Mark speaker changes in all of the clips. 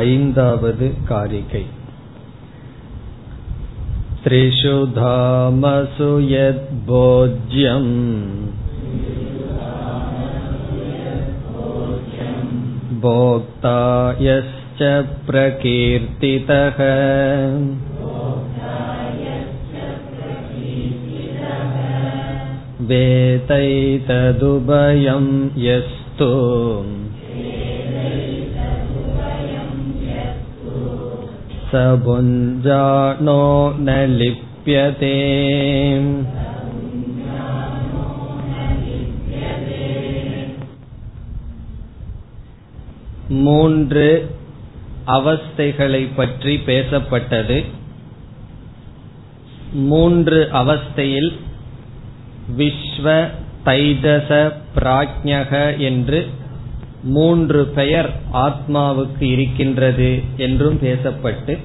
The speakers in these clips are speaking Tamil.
Speaker 1: ऐन्दावद् कारिकै त्रिषु धामसु यद्भोज्यम् भोक्ता यश्च प्रकीर्तितः वेदैतदुभयं यस्तु स भुञ्जानो न लिप्यते மூன்று அவஸ்தைகளை பற்றி பேசப்பட்டது மூன்று அவஸ்தையில் விஸ்வ தைஜச பிராஜ்யக என்று மூன்று பெயர் ஆத்மாவுக்கு இருக்கின்றது என்றும் பேசப்பட்டு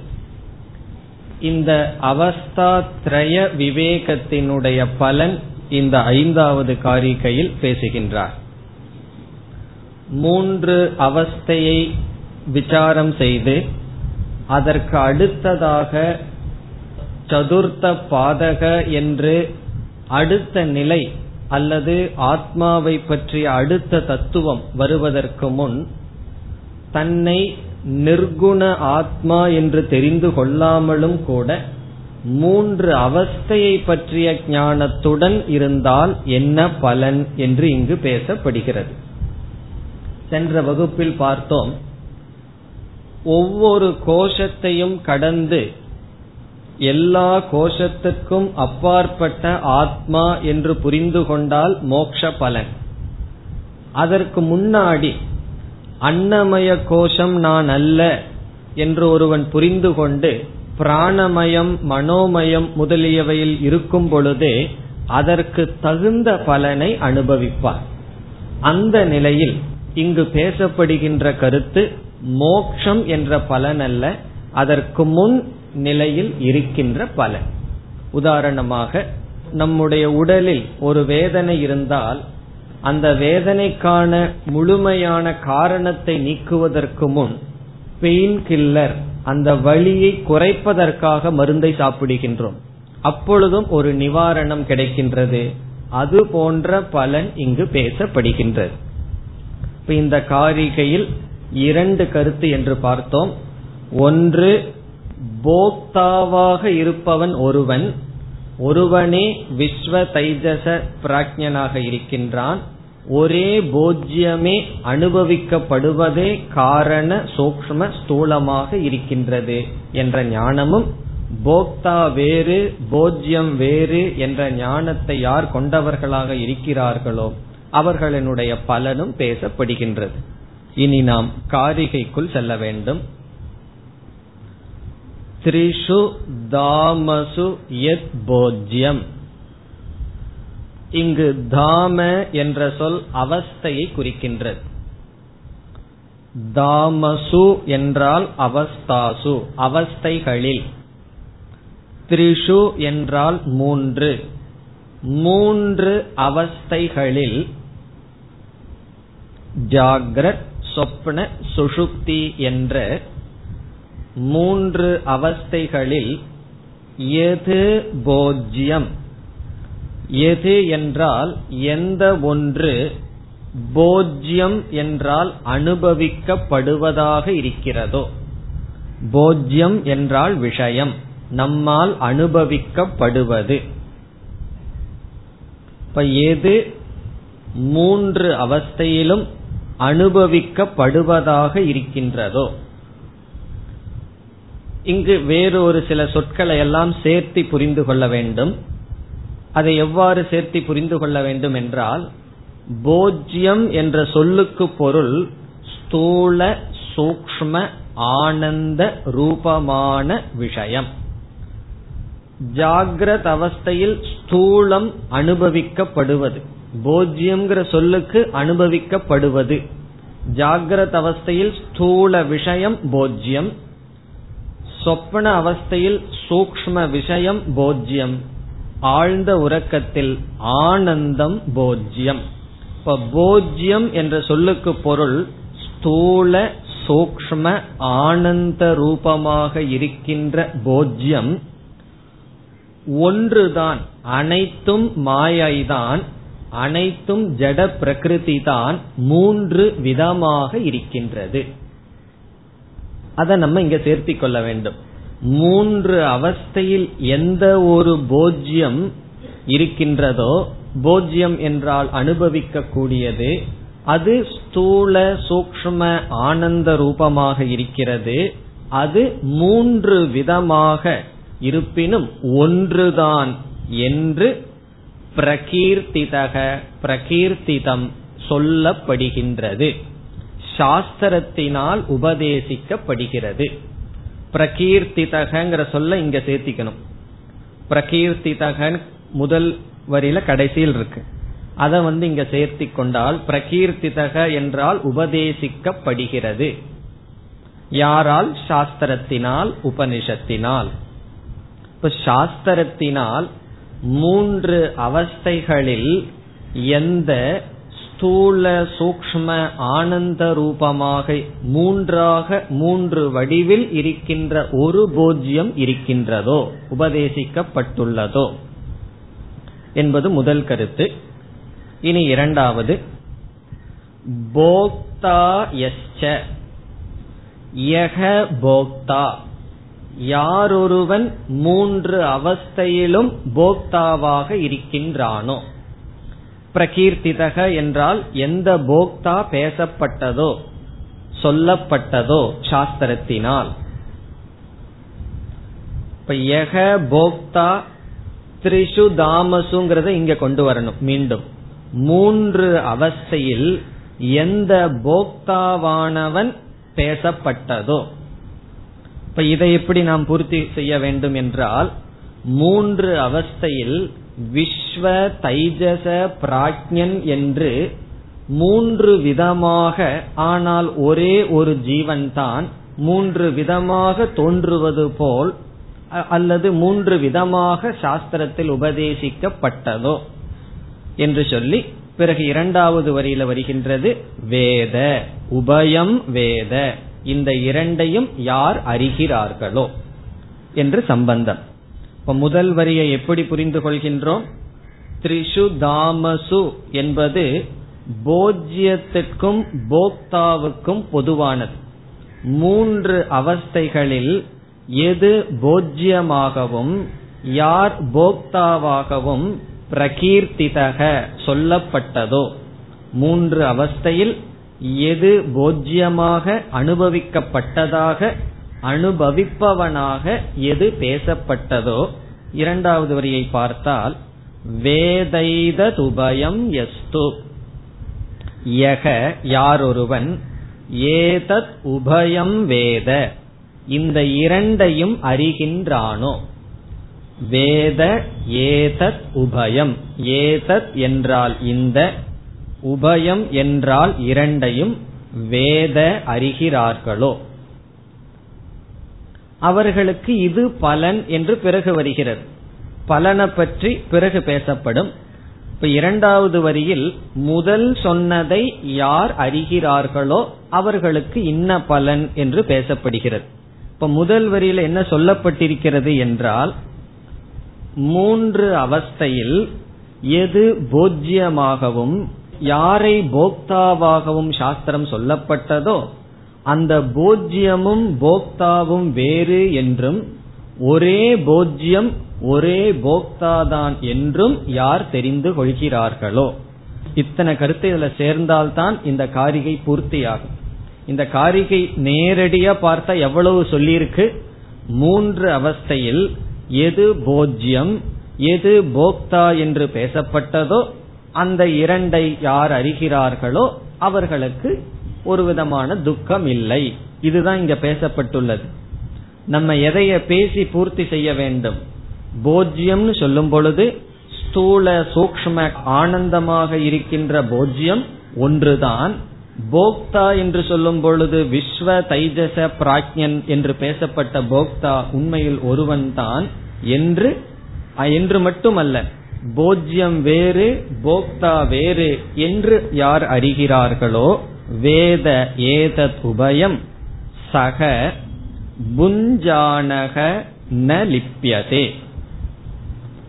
Speaker 1: இந்த அவஸ்தாத்ரய விவேகத்தினுடைய பலன் இந்த ஐந்தாவது காரிகையில் பேசுகின்றார். மூன்று அவஸ்தையை விசாரம் செய்து அதற்கு அடுத்ததாக சதுர்த்த பாதக என்று அடுத்த நிலை அல்லது ஆத்மாவை பற்றிய அடுத்த தத்துவம் வருவதற்கு முன் தன்னை நிர்குண ஆத்மா என்று தெரிந்து கொள்ளாமலும் கூட மூன்று அவஸ்தையை பற்றிய ஞானத்துடன் இருந்தால் என்ன பலன் என்று இங்கு பேசப்படுகிறது. சென்ற வகுப்பில் பார்த்தோம். ஒவ்வொரு கோஷத்தையும் கடந்து எல்லா கோஷத்துக்கும் அப்பாற்பட்ட ஆத்மா என்று புரிந்து கொண்டால் மோக்ஷ பலன். அதற்கு முன்னாடி அன்னமய கோஷம் நான் அல்ல என்று ஒருவன் புரிந்து கொண்டு பிராணமயம் மனோமயம் முதலியவையில் இருக்கும் பொழுதே அதற்கு தகுந்த பலனை அனுபவிப்பார். அந்த நிலையில் இங்கு பேசப்படுகின்ற கருத்து மோக்ஷம் என்ற பலன் அல்ல அதற்கு முன் நிலையில் இருக்கின்ற பலன். உதாரணமாக நம்முடைய உடலில் ஒரு வேதனை இருந்தால் அந்த வேதனைக்கான முழுமையான காரணத்தை நீக்குவதற்கு முன் பெயின் கில்லர் அந்த வழியை குறைப்பதற்காக மருந்தை சாப்பிடுகின்றோம். அப்பொழுதும் ஒரு நிவாரணம் கிடைக்கின்றது. அது போன்ற பலன் இங்கு பேசப்படுகின்றது. இப்ப இந்த காரிகையில் இரண்டு கருத்து என்று பார்த்தோம். ஒன்று போக்தாவாக இருப்பவன் ஒருவன் ஒருவனே விஸ்வ தைஜச பிராஜ்யனாக இருக்கின்றான். ஒரே போஜ்யமே அனுபவிக்கப்படுவதே காரண சூக்ம ஸ்தூலமாக இருக்கின்றது என்ற ஞானமும் போக்தா வேறு போஜ்யம் வேறு என்ற ஞானத்தை யார் கொண்டவர்களாக இருக்கிறார்களோ அவர்களினுடைய பலனும் பேசப்படுகின்றது. இனி நாம் காரிகைக்குள் செல்ல வேண்டும். த்ரிஷு தாமசு யத் போஜ்யம். இங்கு தாம என்ற சொல் அவஸ்தையை குறிக்கின்றது. தாமசு என்றால் அவஸ்தாசு அவஸ்தைகளில். த்ரிஷு என்றால் மூன்று. மூன்று அவஸ்தைகளில் ஜாகிரத் சொப்ன சுஷுப்தி என்ற மூன்று அவஸ்தைகளில் எது போஜ்யம்? எது என்றால் எந்த ஒன்று போஜ்யம் என்றால் அனுபவிக்கப்படுவதாக இருக்கிறதோ. போஜ்யம் என்றால் விஷயம் நம்மால் அனுபவிக்கப்படுவது. இப்ப எது மூன்று அவஸ்தையிலும் அனுபவிக்கப்படுவதாக இருக்கின்றதோ இங்கு வேறு ஒரு சில சொற்களை எல்லாம் சேர்த்து புரிந்து கொள்ள வேண்டும். அதை எவ்வாறு சேர்த்து புரிந்து கொள்ள வேண்டும் என்றால் போஜ்யம் என்ற சொல்லுக்கு பொருள் ஸ்தூல சூக்ம ஆனந்த ரூபமான விஷயம். ஜாகிரத அவஸ்தையில் ஸ்தூலம் அனுபவிக்கப்படுவது. போஜ்யம்ங்கிற சொல்லுக்கு அனுபவிக்கப்படுவது. ஜாகிரத அவஸ்தையில் ஸ்தூல விஷயம் போஜ்யம். சொப்பன அவஸ்தையில் சூக்ம விஷயம் போஜ்யம். ஆழ்ந்த உறக்கத்தில் ஆனந்தம் போஜ்யம். இப்ப போஜ்யம் என்ற சொல்லுக்கு பொருள் ஸ்தூல சூக்ஷ்ம ஆனந்த ரூபமாக இருக்கின்ற போஜ்யம். ஒன்றுதான் அனைத்தும் மாயைதான் அனைத்தும் ஜட பிரகிருதி தான் மூன்று விதமாக இருக்கின்றது. அதை நம்ம இங்க சேர்த்தி கொள்ள வேண்டும். மூன்று அவஸ்தையில் எந்த ஒரு போஜ்யம் இருக்கின்றதோ போஜ்யம் என்றால் அனுபவிக்க கூடியது அது ஸ்தூல சூக்ஷ்ம ஆனந்த ரூபமாக இருக்கிறது அது மூன்று விதமாக இருப்பினும் ஒன்றுதான் என்று பிரகீர்த்திதக பிரகீர்த்திதம் சொல்லப்படுகின்றது. சாஸ்திரத்தினால் உபதேசிக்கப்படுகிறது. பிரகீர்த்திதகங்கிற சொல்ல இங்க சேர்த்திக்கணும். பிரகீர்த்திதகன் முதல் வரியில கடைசியில் இருக்கு. அதை வந்து இங்க சேர்த்தி கொண்டால் பிரகீர்த்திதக என்றால் உபதேசிக்கப்படுகிறது. யாரால்? சாஸ்திரத்தினால் உபனிஷத்தினால். இப்ப சாஸ்திரத்தினால் மூன்று அவஸ்தைகளில் எந்த ஸ்தூல சூக்ம ஆனந்த ரூபமாக மூன்றாக மூன்று வடிவில் இருக்கின்ற ஒரு போஜ்யம் இருக்கின்றதோ உபதேசிக்கப்பட்டுள்ளதோ என்பது முதல் கருத்து. இனி இரண்டாவது. போக்தா எஸ்ச யக போக்தா. யாரொருவன் மூன்று அவஸ்தையிலும் போக்தாவாக இருக்கின்றானோ பிரகீர்த்திதக என்றால் எந்த போக்தா பேசப்பட்டதோ சொல்லப்பட்டதோ சாஸ்திரத்தினால். இப்ப எக போக்தா த்ரிஷு தாமசுங்கிறத இங்க கொண்டு வரணும் மீண்டும். மூன்று அவஸ்தையில் எந்த போக்தாவானவன் பேசப்பட்டதோ. இப்ப இதை எப்படி நாம் பூர்த்தி செய்ய வேண்டும் என்றால் மூன்று அவஸ்தையில் விஸ்வ தைஜச பிராஜ்யன் என்று மூன்று விதமாக ஆனால் ஒரே ஒரு ஜீவன் தான் மூன்று விதமாக தோன்றுவது போல் அல்லது மூன்று விதமாக சாஸ்திரத்தில் உபதேசிக்கப்பட்டதோ என்று சொல்லி பிறகு இரண்டாவது வரியில வருகின்றது வேத உபயம் வேத. இந்த இரண்டையும் யார் அறிகிறார்களோ என்று சம்பந்தம். இப்ப முதல் வரியை எப்படி புரிந்து கொள்கின்றோம்? த்ரிஷு தாமசு என்பது போஜ்யத்திற்கும் போக்தாவுக்கும் பொதுவானது. மூன்று அவஸ்தைகளில் எது போஜ்யமாகவும் யார் போக்தாவாகவும் பிரகீர்த்திதக சொல்லப்பட்டதோ மூன்று அவஸ்தையில் எது போஜ்யமாக அனுபவிக்கப்பட்டதாக அனுபவிப்பவனாக எது பேசப்பட்டதோ இரண்டாவது வரியை பார்த்தால் வேதைதுபயம் எஸ்து யக யாரொருவன் ஏதத் உபயம் வேத இந்த இரண்டையும் அறிகின்றானோ? வேத ஏதத் உபயம் ஏதத் என்றால் இந்த உபயம் என்றால் இரண்டையும் வேத அறிகிறார்களோ? அவர்களுக்கு இது பலன் என்று பிறகு வருகிறது. பலனை பற்றி பிறகு பேசப்படும். இப்ப இரண்டாவது வரியில் முதல் சொன்னதை யார் அறிகிறார்களோ அவர்களுக்கு இன்ன பலன் என்று பேசப்படுகிறது. இப்ப முதல் வரியில என்ன சொல்லப்பட்டிருக்கிறது என்றால் மூன்று அவஸ்தையில் எது போஜ்யமாகவும் யாரை போக்தாவாகவும் சாஸ்திரம் சொல்லப்பட்டதோ அந்த போஜ்யமும் போக்தாவும் வேறு என்றும் ஒரே போஜ்யம் ஒரே போக்தாதான் என்றும் யார் தெரிந்து கொள்கிறார்களோ? இத்தனை கருத்தை இதுல சேர்ந்தால்தான் இந்த காரிகை பூர்த்தியாகும். இந்த காரிகை நேரடியா பார்த்தா எவ்வளவு சொல்லியிருக்கு? மூன்று அவஸ்தையில் எது போஜ்யம் எது போக்தா என்று பேசப்பட்டதோ அந்த இரண்டை யார் அறிகிறார்களோ அவர்களுக்கு ஒரு விதமான துக்கம் இல்லை. இதுதான் இங்க பேசப்பட்டுள்ளது. நம்ம எதைய பேசி பூர்த்தி செய்ய வேண்டும்? போஜ்யம்னு சொல்லும் பொழுது ஸ்தூல சூக்ம ஆனந்தமாக இருக்கின்ற போஜ்யம் ஒன்றுதான். போக்தா என்று சொல்லும் பொழுது விஸ்வ தைஜச பிராஜ்யன் என்று பேசப்பட்ட போக்தா உண்மையில் ஒருவன் தான் என்று என்று மட்டுமல்ல போஜ்யம் வேறு போக்தா வேறு என்று யார் அறிகிறார்களோ வேத ஏதத் உபயம் சக புஞ்சானக ந லிப்பியதே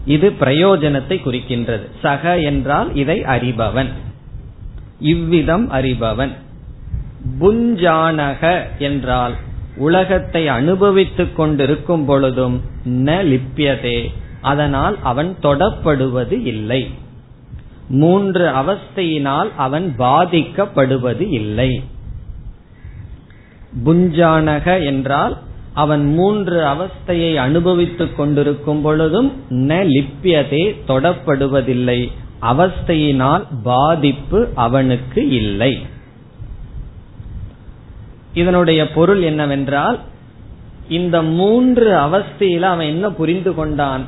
Speaker 1: இது பிரயோஜனத்தை குறிக்கின்றது. சக என்றால் இதை அறிபவன். இவ்விதம் அறிபவன். புஞ்சானக என்றால் உலகத்தை அனுபவித்துக் கொண்டிருக்கும் பொழுதும் ந லிப்பியதே அதனால் அவன் தொடப்படுவது இல்லை. மூன்று அவஸ்தையினால் அவன் பாதிக்கப்படுவது இல்லை. புஞ்சானக என்றால் அவன் மூன்று அவஸ்தையை அனுபவித்துக் கொண்டிருக்கும் பொழுதும் ந லிப்பியதே தொடப்படுவதில்லை. அவஸ்தையினால் பாதிப்பு அவனுக்கு இல்லை. இதனுடைய பொருள் என்னவென்றால் இந்த மூன்று அவஸ்தையில அவன் என்ன புரிந்து கொண்டான்?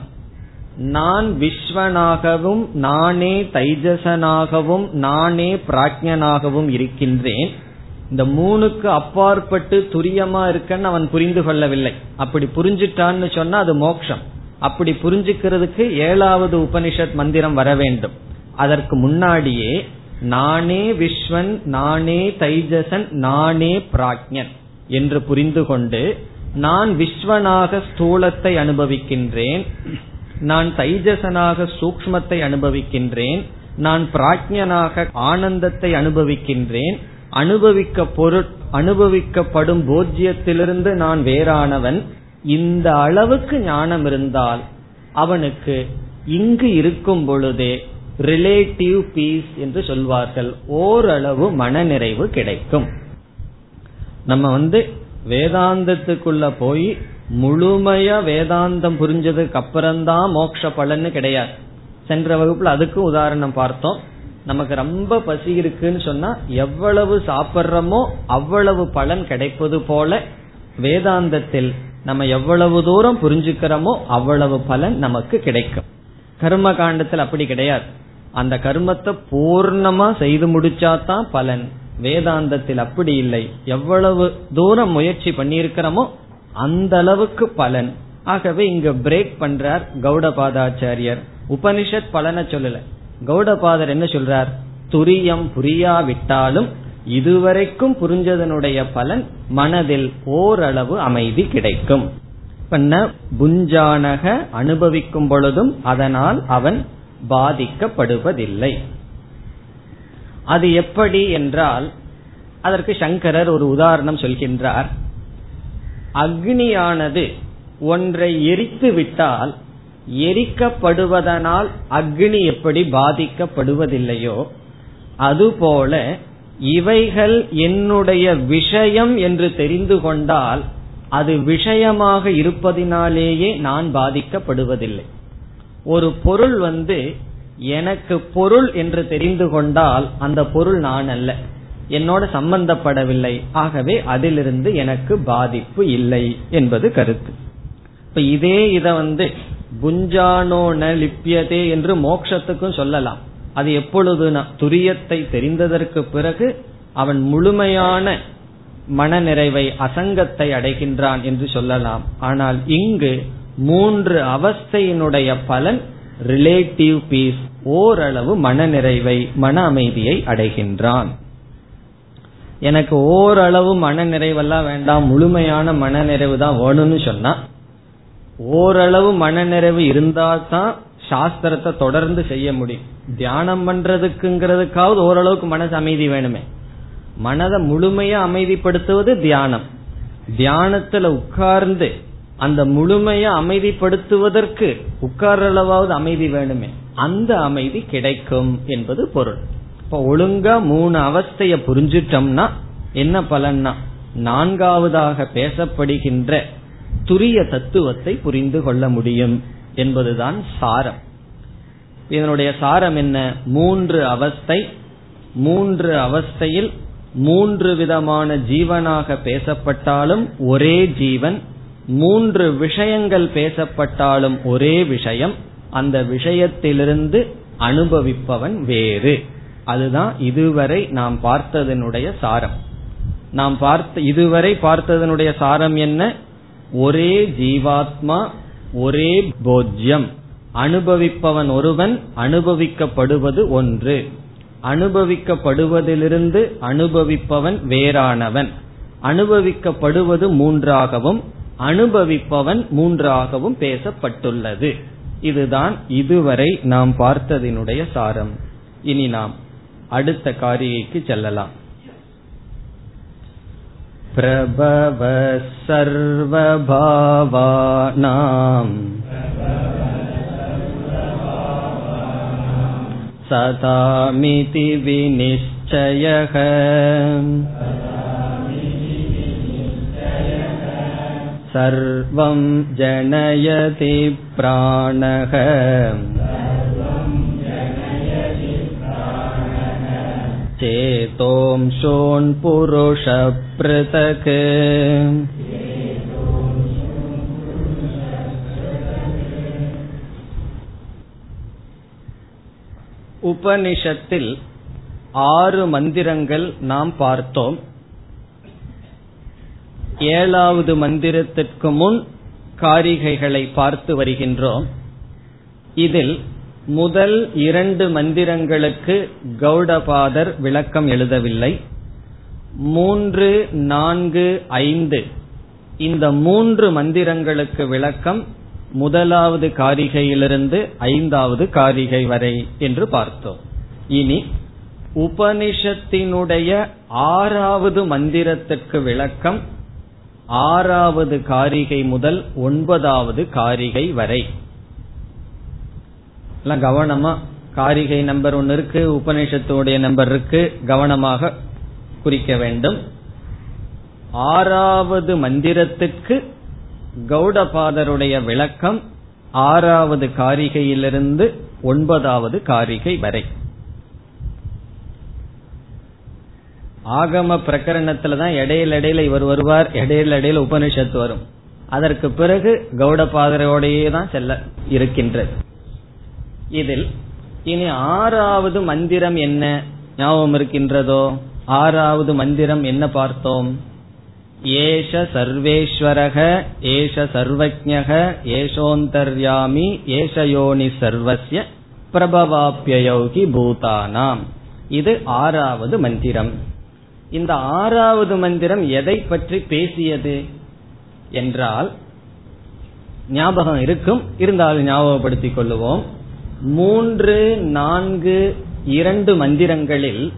Speaker 1: நான் விஸ்வனாகவும் நானே தைஜசனாகவும் நானே பிராஜ்யனாகவும் இருக்கின்றேன். இந்த மூணுக்கு அப்பாற்பட்டு துரியமா இருக்கன்னு அவன் புரிந்து கொள்ளவில்லை. அப்படி புரிஞ்சிட்டான்னு சொன்னா அது மோக்ஷம். அப்படி புரிஞ்சுக்கிறதுக்கு ஏழாவது உபனிஷத் மந்திரம் வர வேண்டும். அதற்கு முன்னாடியே நானே விஸ்வன் நானே தைஜசன் நானே பிராக்ஞன் என்று புரிந்து கொண்டு நான் விஸ்வனாக ஸ்தூலத்தை அனுபவிக்கின்றேன். நான் தைஜசனாக சூக்மத்தை அனுபவிக்கின்றேன் நான் பிராஜ்யனாக ஆனந்தத்தை அனுபவிக்கின்றேன் அனுபவிக்க பொருள் அனுபவிக்கப்படும் போஜ்யத்திலிருந்து நான் வேறானவன். இந்த அளவுக்கு ஞானம் இருந்தால் அவனுக்கு இங்கு இருக்கும் பொழுதே ரிலேட்டிவ் பீஸ் என்று சொல்வார்கள். ஓரளவு மனநிறைவு கிடைக்கும். நம்ம வந்து வேதாந்தத்துக்குள்ள போய் முழுமையா வேதாந்தம் புரிஞ்சதுக்கு அப்புறம்தான் மோக்ஷ பலன்னு கிடையாது. சென்ற வகுப்புல அதுக்கும் உதாரணம் பார்த்தோம். நமக்கு ரொம்ப பசி இருக்குன்னு சொன்னா எவ்வளவு சாப்பிட்றோமோ அவ்வளவு பலன் கிடைப்பது போல வேதாந்தத்தில் நம்ம எவ்வளவு தூரம் புரிஞ்சுக்கிறோமோ அவ்வளவு பலன் நமக்கு கிடைக்கும். கர்ம காண்டத்தில் அப்படி கிடையாது. அந்த கர்மத்தை பூர்ணமா செய்து முடிச்சாதான் பலன். வேதாந்தத்தில் அப்படி இல்லை. எவ்வளவு தூரம் முயற்சி பண்ணியிருக்கிறோமோ அந்த அளவுக்கு பலன். ஆகவே இங்க பிரேக் பண்றார் கௌடபாதாச்சாரியர். உபனிஷத் பலனை சொல்லல. கௌடபாதர் என்ன சொல்றார்? துரியம் புரியாவிட்டாலும் இதுவரைக்கும் புரிஞ்சதனுடைய பலன் மனதில் ஓரளவு அமைதி கிடைக்கும். பண்ண புஞ்சானக அனுபவிக்கும் பொழுதும் அதனால் அவன் பாதிக்கப்படுவதில்லை. அது எப்படி என்றால் அதற்கு சங்கரர் ஒரு உதாரணம் சொல்கின்றார். அக்னியானது ஒன்றை எரித்து விட்டால் எரிக்கப்படுவதனால் அக்னி எப்படி பாதிக்கப்படுவதில்லையோ அதுபோல இவைகள் என்னுடைய விஷயம் என்று தெரிந்து கொண்டால் அது விஷயமாக இருப்பதினாலேயே நான் பாதிக்கப்படுவதில்லை. ஒரு பொருள் வந்து எனக்கு பொருள் என்று தெரிந்து கொண்டால் அந்த பொருள் நான் அல்ல. என்னோட சம்பந்தப்படவில்லை. ஆகவே அதிலிருந்து எனக்கு பாதிப்பு இல்லை என்பது கருத்து. இப்ப இதே இத வந்து புஞ்சானோ லிப்பியதே என்று மோக்ஷத்துக்கும் சொல்லலாம். அது எப்பொழுதுனா துரியத்தை தெரிந்ததற்கு பிறகு அவன் முழுமையான மனநிறைவை அசங்கத்தை அடைகின்றான் என்று சொல்லலாம். ஆனால் இங்கு மூன்று அவஸ்தையினுடைய பலன் ரிலேட்டிவ் பீஸ் ஓரளவு மனநிறைவை மன அமைதியை அடைகின்றான். எனக்கு ஓரளவு மன நிறைவெல்லாம் வேண்டாம் முழுமையான மன நிறைவு தான் வேணும்னு சொன்னா ஓரளவு மன நிறைவு இருந்தா தான் சாஸ்திரத்தை தொடர்ந்து செய்ய முடியும். தியானம் பண்றதுக்குங்கிறதுக்காவது ஓரளவுக்கு மனசு அமைதி வேணுமே. மனதை முழுமையா அமைதிப்படுத்துவது தியானம். தியானத்துல உட்கார்ந்து அந்த முழுமையை அமைதிப்படுத்துவதற்கு உட்கார்ற அளவாவது அமைதி வேணுமே. அந்த அமைதி கிடைக்கும் என்பது பொருள். இப்ப ஒழுங்கா மூணு அவஸ்தைய புரிஞ்சிட்டோம்னா என்ன பலன்னா நான்காவதாக பேசப்படுகின்ற துரிய தத்துவத்தை புரிந்து கொள்ள முடியும் என்பதுதான் சாரம். இதனுடைய சாரம் என்ன? மூன்று அவஸ்தை மூன்று அவஸ்தையில் மூன்று விதமான ஜீவனாக பேசப்பட்டாலும் ஒரே ஜீவன் மூன்று விஷயங்கள் பேசப்பட்டாலும் ஒரே விஷயம் அந்த விஷயத்திலிருந்து அனுபவிப்பவன் வேறு. அதுதான் இதுவரை நாம் பார்த்ததனுடைய சாரம். நாம் பார்த்த இதுவரை பார்த்ததனுடைய சாரம் என்ன? ஒரே ஜீவாத்மா ஒரே போஜ்யம். அனுபவிப்பவன் ஒருவன் அனுபவிக்கப்படுவது ஒன்று. அனுபவிக்கப்படுவதிலிருந்து அனுபவிப்பவன் வேறானவன். அனுபவிக்கப்படுவது மூன்றாகவும் அனுபவிப்பவன் மூன்றாகவும் பேசப்பட்டுள்ளது இதுதான் இதுவரை நாம் பார்த்ததினுடைய சாரம் இனி நாம் அடுத்த காரிகைக்கு செல்லலாம் प्रभव सर्वभावानाम् सदामिति विनिश्चयः सर्वं जनयति प्राणः चेतोंशोऽन्पुरुषपृथक् உபனிஷத்தில் ஆறு மந்திரங்கள் நாம் பார்த்தோம் ஏழாவது மந்திரத்திற்கு முன் காரிகைகளை பார்த்து வருகின்றோம். இதில் முதல் இரண்டு மந்திரங்களுக்கு கௌடபாதர் விளக்கம் எழுதவில்லை. மூன்று நான்கு ஐந்து இந்த மூன்று மந்திரங்களுக்கு விளக்கம் முதலாவது காரிகையிலிருந்து ஐந்தாவது காரிகை வரை என்று பார்த்தோம். இனி உபனிஷத்தினுடைய ஆறாவது மந்திரத்திற்கு விளக்கம் ஆறாவது காரிகை முதல் ஒன்பதாவது காரிகை வரை. கவனமா காரிகை நம்பர் ஒன்னு இருக்கு உபநிஷத்துடைய நம்பர் இருக்கு கவனமாக குறிக்க வேண்டும். ஆறாவது மந்திரத்துக்கு கௌடபாதருடைய விளக்கம் ஆறாவது காரிகையிலிருந்து ஒன்பதாவது காரிகை வரை. ஆகம பிரகரணத்துல தான் இடையில இடையில இவர் வருவார் இடையில இடையில உபனிஷத்து வரும். அதற்கு பிறகு கௌடபாதரோடையே தான் செல்ல இருக்கின்றது. இதில் இனி ஆறாவது மந்திரம் என்ன ஞாபகம் இருக்கின்றதோ? ஆறாவது மந்திரம் என்ன பார்த்தோம்? ஏஷ சர்வேஸ்வரக ஏஷ சர்வஜக ஏஷோந்தர்யாமி ஏஷயோனி சர்வசிய பிரபவாப்பியோகி பூதானாம். இது ஆறாவது மந்திரம். இந்த ஆறாவது மந்திரம் எதை பற்றி பேசியது என்றால் ஞாபகம் இருக்கும் இருந்தாலும் ஞாபகப்படுத்திக் கொள்ளுவோம். மூன்று நான்கு இரண்டு மந்திரங்களில்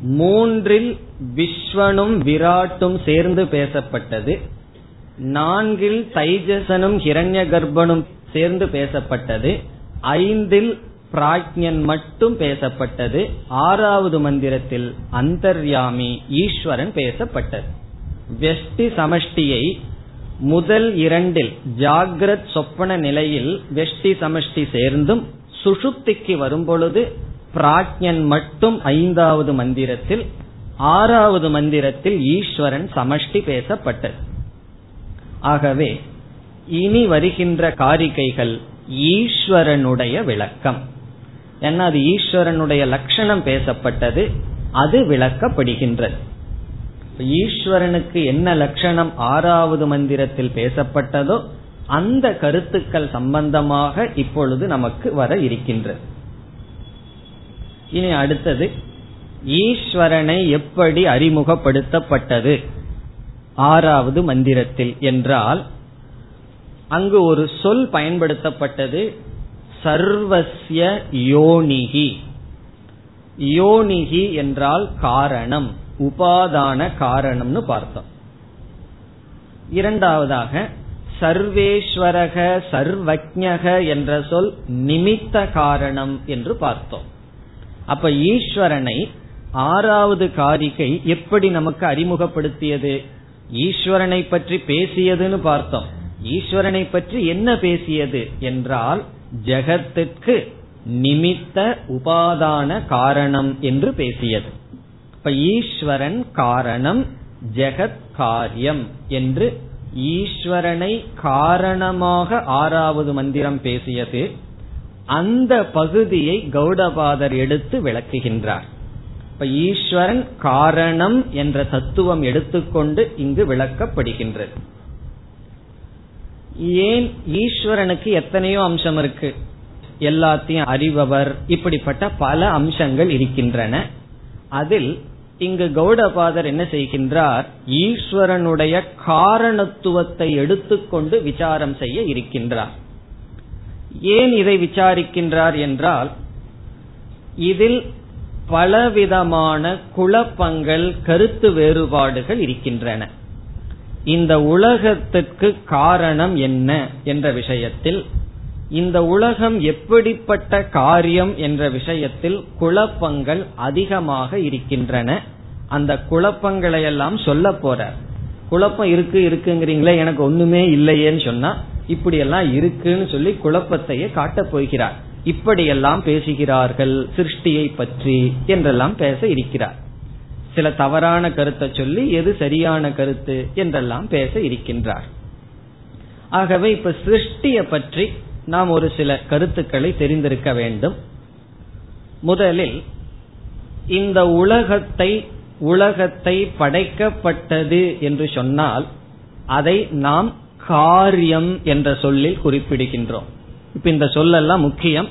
Speaker 1: மூன்றில் விஸ்வனும் விராட்டும் சேர்ந்து பேசப்பட்டது. நான்கில் தைஜசனும் ஹிரண்ய கர்ப்பனும் சேர்ந்து பேசப்பட்டது. ஐந்தில் பிராக்ஞன் மட்டும் பேசப்பட்டது. ஆறாவது மந்திரத்தில் அந்தர்யாமி ஈஸ்வரன் பேசப்பட்டது. வெஷ்டி சமஷ்டியை முதல் இரண்டில் ஜாகிரத் சொப்பன நிலையில் வெஷ்டி சமஷ்டி சேர்ந்தும் சுஷுப்திக்கு வரும்பொழுது பிராக்ஞன் மட்டும் ஐந்தாவது மந்திரத்தில் ஆறாவது மந்திரத்தில் ஈஸ்வரன் சமஷ்டி பேசப்பட்டது. ஆகவே இனி வருகின்ற காரிகைகள் ஈஸ்வரனுடைய விளக்கம். ஏன்னா அது ஈஸ்வரனுடைய லட்சணம் பேசப்பட்டது அது விளக்கப்படுகின்றது. ஈஸ்வரனுக்கு என்ன லட்சணம் ஆறாவது மந்திரத்தில் பேசப்பட்டதோ அந்த கருத்துக்கள் சம்பந்தமாக இப்பொழுது நமக்கு வர இருக்கின்றது. இனி அடுத்தது ஈஸ்வரனை எப்படி அறிமுகப்படுத்தப்பட்டது? ஆறாவது மந்திரத்தில் என்றால் அங்கு ஒரு சொல் பயன்படுத்தப்பட்டது சர்வசிய யோனிகி யோனிகி என்றால் காரணம் உபாதான காரணம்னு பார்த்தோம். இரண்டாவதாக சர்வேஸ்வரக சர்வஜக என்ற சொல் நிமித்த காரணம் என்று பார்த்தோம். அப்ப ஈஸ்வரனை ஆறாவது காரிகை எப்படி நமக்கு அறிமுகப்படுத்தியது? ஈஸ்வரனை பற்றி பேசியதுன்னு பார்த்தோம். ஈஸ்வரனை பற்றி என்ன பேசியது? என்றால் ஜெகத்திற்கு நிமித்த உபாதான காரணம் என்று பேசியது. இப்ப ஈஸ்வரன் காரணம் ஜெகத் காரியம் என்று ஈஸ்வரனை காரணமாக ஆறாவது மந்திரம் பேசியது. அந்த பகுதியை கௌடபாதர் எடுத்து விளக்குகின்றார். இப்ப ஈஸ்வரன் காரணம் என்ற தத்துவம் எடுத்துக்கொண்டு இங்கு விளக்கப்படுகின்றது. ஏன் ஈஸ்வரனுக்கு எத்தனையோ அம்சம் இருக்கு? எல்லாத்தையும் அறிபவர் இப்படிப்பட்ட பல அம்சங்கள் இருக்கின்றன. அதில் இங்கு கௌடபாதர் என்ன செய்கின்றார்? ஈஸ்வரனுடைய காரணத்துவத்தை எடுத்துக்கொண்டு விசாரம் செய்ய இருக்கின்றார். ஏன் இதை விசாரிக்கின்றார் என்றால் இதில் பலவிதமான குழப்பங்கள் கருத்து வேறுபாடுகள் இருக்கின்றன. இந்த உலகத்திற்கு காரணம் என்ன என்ற விஷயத்தில் இந்த உலகம் எப்படிப்பட்ட காரியம் என்ற விஷயத்தில் குழப்பங்கள் அதிகமாக இருக்கின்றன. அந்த குழப்பங்களை எல்லாம் சொல்ல போற. குழப்பம் இருக்கு இருக்குங்கிறீங்களே எனக்கு ஒண்ணுமே இல்லையேன்னு சொன்னா இப்படி எல்லாம் இருக்குன்னு சொல்லி குழப்பத்தையே காட்டப் போகிறார். இப்படியெல்லாம் பேசுகிறார்கள் சிருஷ்டியை பற்றி என்றெல்லாம் பேச இருக்கிறார். சில தவறான கருத்தை சொல்லி எது சரியான கருத்து என்றெல்லாம் பேச இருக்கின்றார். ஆகவே இப்ப சிருஷ்டிய பற்றி நாம் ஒரு சில கருத்துக்களை தெரிந்திருக்க வேண்டும். முதலில் இந்த உலகத்தை உலகத்தை படைக்கப்பட்டது என்று சொன்னால் அதை நாம் காரியம் என்ற சொல்லில் குறிப்பிடுகின்றோம். இப்ப இந்த சொல்லெல்லாம் முக்கியம்.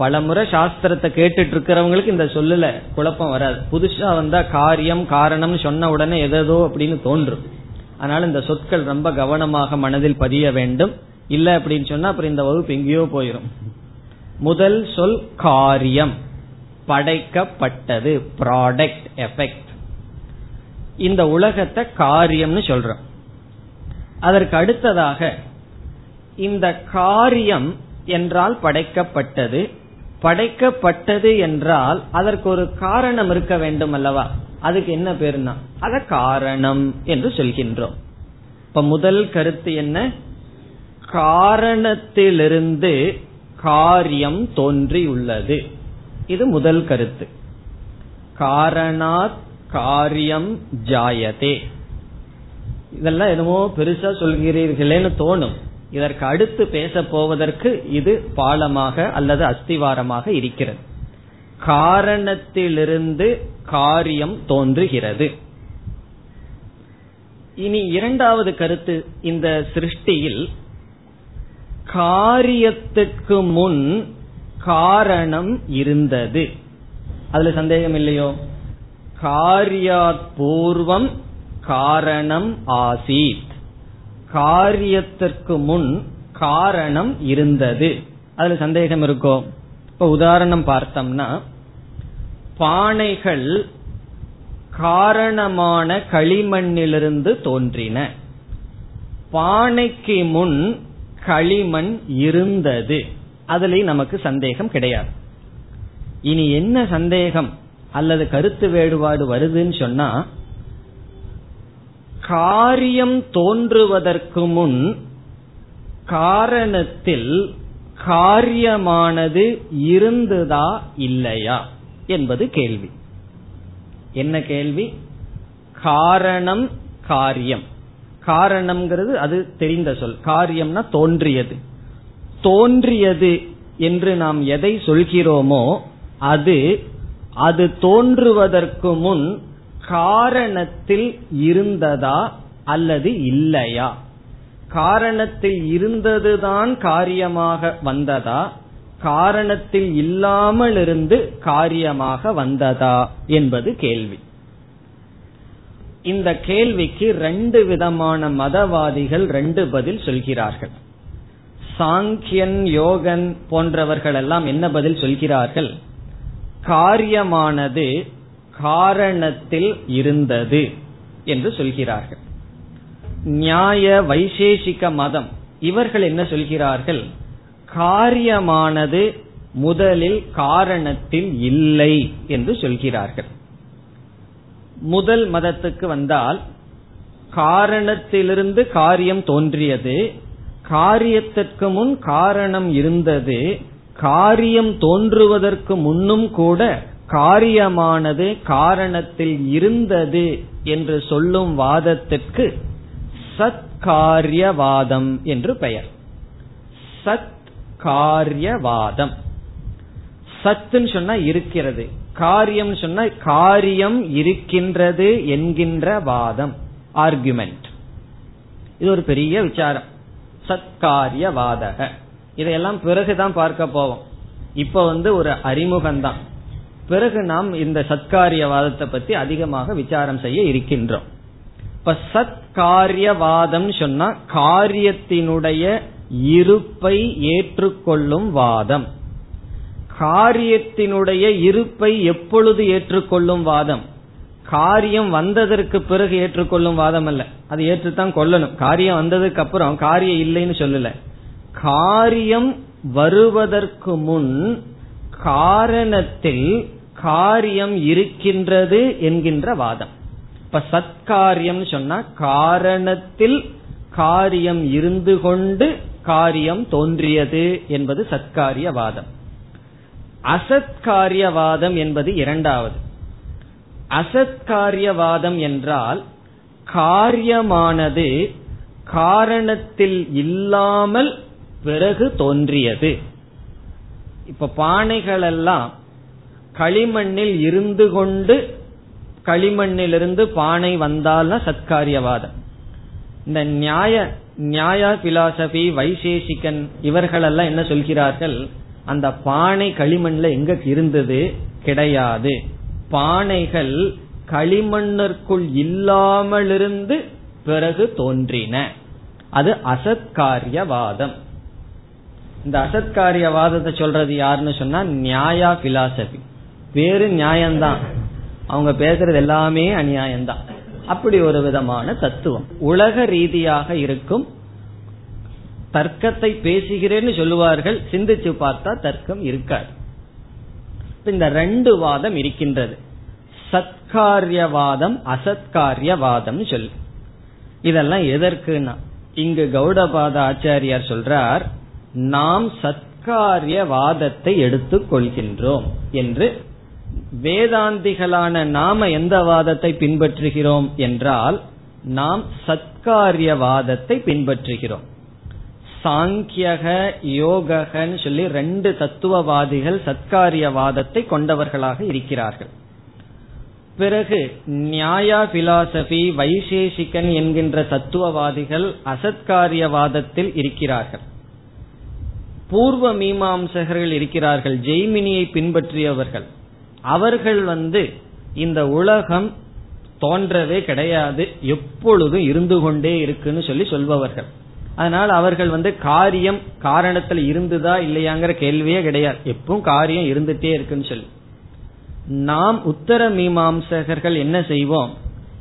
Speaker 1: பலமுறை சாஸ்திரத்தை கேட்டுட்டு இருக்கிறவங்களுக்கு இந்த சொல்லல குழப்பம் வராது. புதுசா வந்தா காரியம் காரணம் சொன்ன உடனே எதோ அப்படின்னு தோன்றும். அதனால இந்த சொற்கள் ரொம்ப கவனமாக மனதில் பதிய வேண்டும். இல்ல அப்படின்னு சொன்னா அப்புறம் இந்த வகுப்பு எங்கேயோ போயிரும். முதல் சொல் காரியம். படைக்கப்பட்டது. ப்ராடக்ட் எஃபெக்ட் இந்த உலகத்தை காரியம்னு சொல்றோம். அதற்கு அடுத்ததாக இந்த காரியம் என்றால் படைக்கப்பட்டது. படைக்கப்பட்டது என்றால் அதற்கு ஒரு காரணம் இருக்க வேண்டும் அல்லவா? அதுக்கு என்ன பேருனா அத காரணம் என்று சொல்கின்றோம். இப்ப முதல் கருத்து என்ன? காரணத்திலிருந்து காரியம் தோன்றியுள்ளது. இது முதல் கருத்து. காரணாத் காரியம் ஜாயதே. இதெல்லாம் என்னமோ பெருசா சொல்கிறீர்களேன்னு தோணும். இதற்கு அடுத்து பேச போவதற்கு இது பாலமாக அல்லது அஸ்திவாரமாக இருக்கிறது. காரணத்திலிருந்து காரியம் தோன்றுகிறது. இனி இரண்டாவது கருத்து இந்த சிருஷ்டியில் காரியத்துக்கு முன் காரணம் இருந்தது. அதுல சந்தேகம் இல்லையோ? காரியாத் பூர்வம் காரணம் ஆசீத். காரியத்திற்கு முன் காரணம் இருந்தது. அதுல சந்தேகம் இருக்கோ? இப்ப உதாரணம் பார்த்தோம்னா பானைகள் காரணமான களிமண்ணிலிருந்து தோன்றின. பானைக்கு முன் களிமண் இருந்தது. அதுலயும் நமக்கு சந்தேகம் கிடையாது. இனி என்ன சந்தேகம்? அல்லது கருத்து வேறுபாடு வருதுன்னு சொன்னா காரியம் தோன்றுவதற்கு முன் காரணத்தில் காரியமானது இருந்ததா இல்லையா என்பது கேள்வி. என்ன கேள்வி? காரணம் காரியம். காரணம்ங்கிறது அது தெரிந்த சொல். காரியம்னா தோன்றியது. தோன்றியது என்று நாம் எதை சொல்கிறோமோ அது அது தோன்றுவதற்கு முன் காரணத்தில் இருந்ததா அல்லது இல்லையா? காரணத்தில் இருந்ததுதான் காரியமாக வந்ததா? காரணத்தில் இல்லாமல் இருந்து காரியமாக வந்ததா என்பது கேள்வி. இந்த கேள்விக்கு ரெண்டு விதமான மதவாதிகள் ரெண்டு பதில் சொல்கிறார்கள். சாங்கியன் யோகன் போன்றவர்கள் எல்லாம் என்ன பதில் சொல்கிறார்கள்? காரியமானது காரணத்தில் இருந்தது என்று சொல்கிறார்கள். நியாய வைசேஷிக மதம் இவர்கள் என்ன சொல்கிறார்கள்? காரியமானது முதலில் காரணத்தில் இல்லை என்று சொல்கிறார்கள். முதல் மதத்துக்கு வந்தால் காரணத்திலிருந்து காரியம் தோன்றியது காரியத்திற்கு முன் காரணம் இருந்தது காரியம் தோன்றுவதற்கு முன்னும் கூட காரியமானது காரணத்தில் இருந்தது என்று சொல்லும் வாதத்திற்கு சத்காரியவாதம் என்று பெயர். சத் காரியவாதம் சத்துன்னு சொன்னா இருக்கிறது. காரியம் சொன்னா காரியம் இருக்கின்றது என்கின்ற வாதம் ஆர்குமெண்ட் இது ஒரு பெரிய விசாரம். சத்காரியவாதக. இதையெல்லாம் பிறகுதான் பார்க்க போவோம். இப்ப வந்து ஒரு அறிமுகம் தான் பிறகு நாம் இந்த சத்காரியவாதத்தை பத்தி அதிகமாக விசாரம் செய்ய இருக்கின்றோம். இப்ப சத்காரியவாதம் சொன்னா காரியத்தினுடைய இருப்பை ஏற்றுக்கொள்ளும் வாதம். காரியத்தினுடைய இருப்பை எப்பொழுது ஏற்றுக்கொள்ளும் வாதம்? காரியம் வந்ததற்கு பிறகு ஏற்றுக்கொள்ளும் வாதம் அல்ல. அது ஏற்றுத்தான் கொள்ளணும். காரியம் வந்ததுக்கு அப்புறம் காரியம் இல்லைன்னு சொல்லல. காரியம் வருவதற்கு முன் காரணத்தில் காரியம் இருக்கின்றது என்கின்ற வாதம். இப்ப சத்காரியம் சொன்னா காரணத்தில் காரியம் இருந்து கொண்டு காரியம் தோன்றியது என்பது சத்காரியவாதம் அசத்காரியவாதம் என்பது இரண்டாவது. அசத்காரியவாதம் என்றால் காரியமானது காரணத்தில் இல்லாமல் பிறகு தோன்றியது. இப்ப பானைகள் எல்லாம் களிமண்ணில் இருந்து கொண்டு களிமண்ணிலிருந்து பானை வந்தால்னா சத்காரியவாதம் இந்த நியாய நியாய பிலாசபி வைசேஷிகன் இவர்களெல்லாம் என்ன சொல்கிறார்கள்? அந்த பானை களிமண்ல எங்க இருந்தது? கிடையாது. பானைகள் களிமண்ணிற்குள் இல்லாமலிருந்து பிறகு தோன்றின. அது அசத்காரியவாதம். இந்த அசத்காரியவாதத்தை சொல்றது யாருன்னு சொன்னா நியாயா பிலாசபி வேறு நியாயம்தான். அவங்க பேசுறது எல்லாமே அநியாயம்தான். அப்படி ஒரு விதமான தத்துவம். உலக ரீதியாக இருக்கும் தர்க்கத்தை பேசுகிறேன்னு சொல்லுவார்கள் சிந்திச்சு பார்த்தா தர்க்கம் இருக்காது. இந்த ரெண்டு வாதம் இருக்கின்றது. சத்காரியவாதம் அசத்காரியவாதம் சொல்லு. இதெல்லாம் எதற்குன்னா இங்கு கௌடபாத ஆச்சாரியார் சொல்றார் நாம் சத்காரியவாதத்தை எடுத்துக் கொள்கின்றோம் என்று வேதாந்திகளான நாம எந்த வாதத்தை பின்பற்றுகிறோம் என்றால் நாம் சத்காரியவாதத்தை பின்பற்றுகிறோம். சாங்கியக யோகன்னு சொல்லி ரெண்டு தத்துவவாதிகள் சத்காரியவாதத்தை கொண்டவர்களாக இருக்கிறார்கள். பிறகு நியாயா பிலாசபி வைசேஷிகன் என்கின்ற தத்துவவாதிகள் அசத்காரியவாதத்தில் இருக்கிறார்கள். பூர்வ மீமாம்சகர்கள் இருக்கிறார்கள் ஜெய்மினியை பின்பற்றியவர்கள். அவர்கள் வந்து இந்த உலகம் தோன்றவே கிடையாது எப்பொழுதும் இருந்து கொண்டே இருக்குன்னு சொல்லி சொல்பவர்கள். அதனால் அவர்கள் வந்து காரியம் காரணத்துல இருந்துதா இல்லையாங்கிற கேள்வியே கிடையாது. எப்பவும் காரியம் இருந்துட்டே இருக்குன்னு சொல்லி. நாம் உத்தர மீமாம்சகர்கள் என்ன செய்வோம்?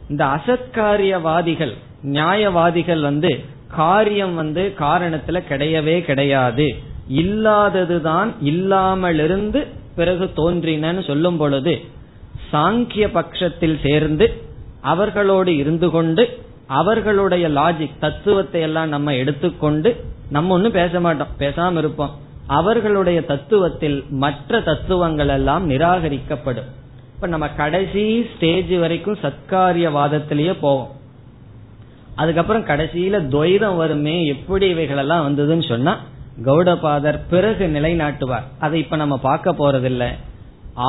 Speaker 1: இந்த அசத்காரியவாதிகள் நியாயவாதிகள் வந்து காரியம் வந்து காரணத்துல கிடையவே கிடையாது. இல்லாததுதான் இல்லாமலிருந்து பிறகு தோன்றினன்னு சொல்லும் பொழுது சாங்கிய பட்சத்தில் சேர்ந்து அவர்களோடு இருந்து கொண்டு அவர்களுடைய லாஜிக் தத்துவத்தை எல்லாம் நம்ம எடுத்துக்கொண்டு நம்ம ஒன்னும் பேச மாட்டோம் பேசாம இருப்போம். அவர்களுடைய தத்துவத்தில் மற்ற தத்துவங்கள் எல்லாம் நிராகரிக்கப்படும். இப்ப நம்ம கடைசி ஸ்டேஜ் வரைக்கும் சத்காரியவாதத்திலேயே போவோம். அதுக்கப்புறம் கடைசியில துவைதம் வருமே எப்படி இவைகள் எல்லாம் வந்ததுன்னு சொன்னா கௌடபாதர் பிறகு நிலைநாட்டுவார். அதை இப்ப நம்ம பார்க்க போறதில்லை.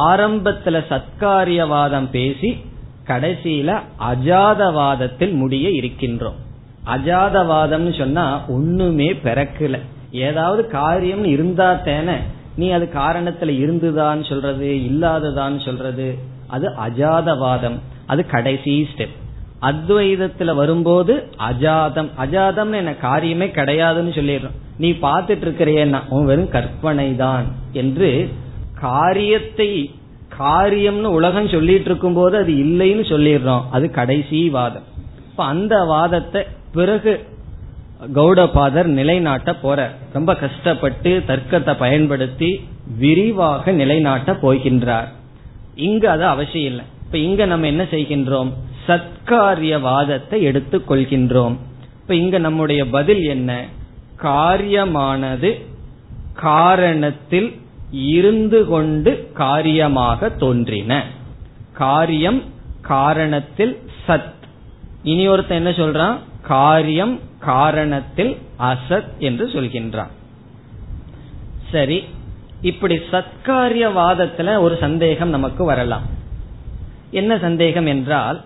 Speaker 1: ஆரம்பத்துல சத்காரியவாதம் பேசி கடைசியில அஜாதவாதத்தில் முடிய இருக்கின்றோம். அஜாதவாதம்னு சொன்னா ஒண்ணுமே பிறக்கல. ஏதாவது காரியம் இருந்தா தேன நீ அது காரணத்துல இருந்துதான் சொல்றது இல்லாததான்னு சொல்றது அது அஜாதவாதம். அது கடைசி ஸ்டெப் அத்வைதத்துல வரும்போது அஜாதம். அஜாதம் என்ன காரியமே கிடையாதுன்னு சொல்லிடுறோம். நீ பார்த்துட்டு இருக்கிறேன்னா உன் வெறும் கற்பனை தான் என்று காரியத்தை காரியம்னு உலகம் சொல்லிட்டு இருக்கும் போது அது இல்லைன்னு சொல்லிடுறோம். அது கடைசி வாதம். இப்ப அந்த வாதத்தை பிறகு கௌடபாதர் நிலைநாட்ட போற ரொம்ப கஷ்டப்பட்டு தர்க்கத்தை பயன்படுத்தி விரிவாக நிலைநாட்ட போகின்றார். இங்கு அது அவசியம் இல்லை. இப்ப இங்க நம்ம என்ன செய்கின்றோம்? சத்காரியவாதத்தை எடுத்துக் கொள்கின்றோம். இப்ப இங்க நம்முடைய பதில் என்ன? காரியமானது காரணத்தில் இருந்து கொண்டு காரியமாக தோன்றின. காரியம் காரணத்தில் சத். இனி ஒருத்தன் என்ன சொல்றான்? காரியம் காரணத்தில் அசத் என்று சொல்கின்றான். சரி இப்படி சத்காரியவாதத்துல ஒரு சந்தேகம் நமக்கு வரலாம். என்ன சந்தேகம் என்றால்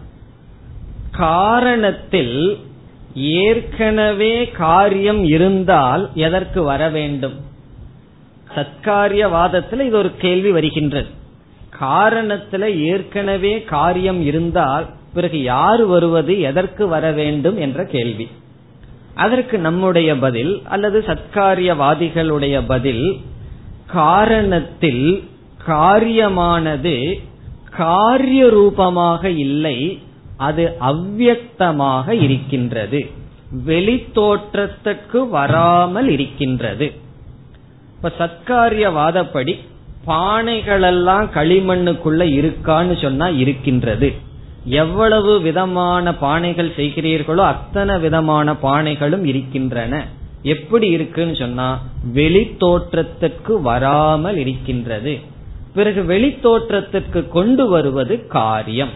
Speaker 1: காரணத்தில் ஏற்கனவே காரியம் இருந்தால் எதற்கு வர வேண்டும்? சத்காரியவாதத்தில் இது ஒரு கேள்வி வருகின்றது. காரணத்துல ஏற்கனவே காரியம் இருந்தால் பிறகு யார் வருவது எதற்கு வர வேண்டும் என்ற கேள்வி. அதற்கு நம்முடைய பதில் அல்லது சத்காரியவாதிகளுடைய பதில் காரணத்தில் காரியமானது காரிய ரூபமாக இல்லை அது அவ்வியக்தமாக இருக்கின்றது. வெளி தோற்றத்துக்கு வராமல் இருக்கின்றது. இப்ப சத்காரியவாதப்படி பானைகளெல்லாம் களிமண்ணுக்குள்ள இருக்கான்னு சொன்னா இருக்கின்றது. எவ்வளவு விதமான பானைகள் செய்கிறீர்களோ அத்தனை விதமான பானைகளும் இருக்கின்றன. எப்படி இருக்குன்னு சொன்னா வெளி வராமல் இருக்கின்றது. பிறகு வெளி தோற்றத்திற்கு கொண்டு வருவது காரியம்.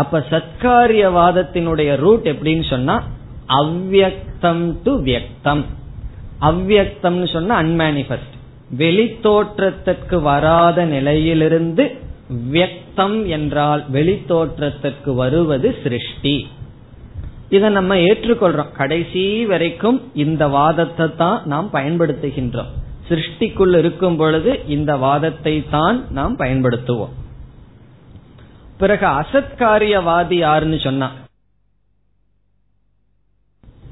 Speaker 1: அப்ப சத்காரியவாதத்தினுடைய ரூட் எப்படின்னு சொன்னா அவ்வக்தம் டு வியக்தம். அவ்வியக்தம்னு சொன்னா அன்மேனிபெஸ்ட் வெளித்தோற்றத்திற்கு வராத நிலையிலிருந்து வியக்தம் என்றால் வெளித்தோற்றத்திற்கு வருவது சிருஷ்டி. இதை நம்ம ஏற்றுக்கொள்றோம். கடைசி வரைக்கும் இந்த வாதத்தை தான் நாம் பயன்படுத்துகின்றோம். சிருஷ்டிக்குள் இருக்கும் பொழுது இந்த வாதத்தை தான் நாம் பயன்படுத்துவோம். பிறகு அசத்காரியவாதி யாருன்னு சொன்னா?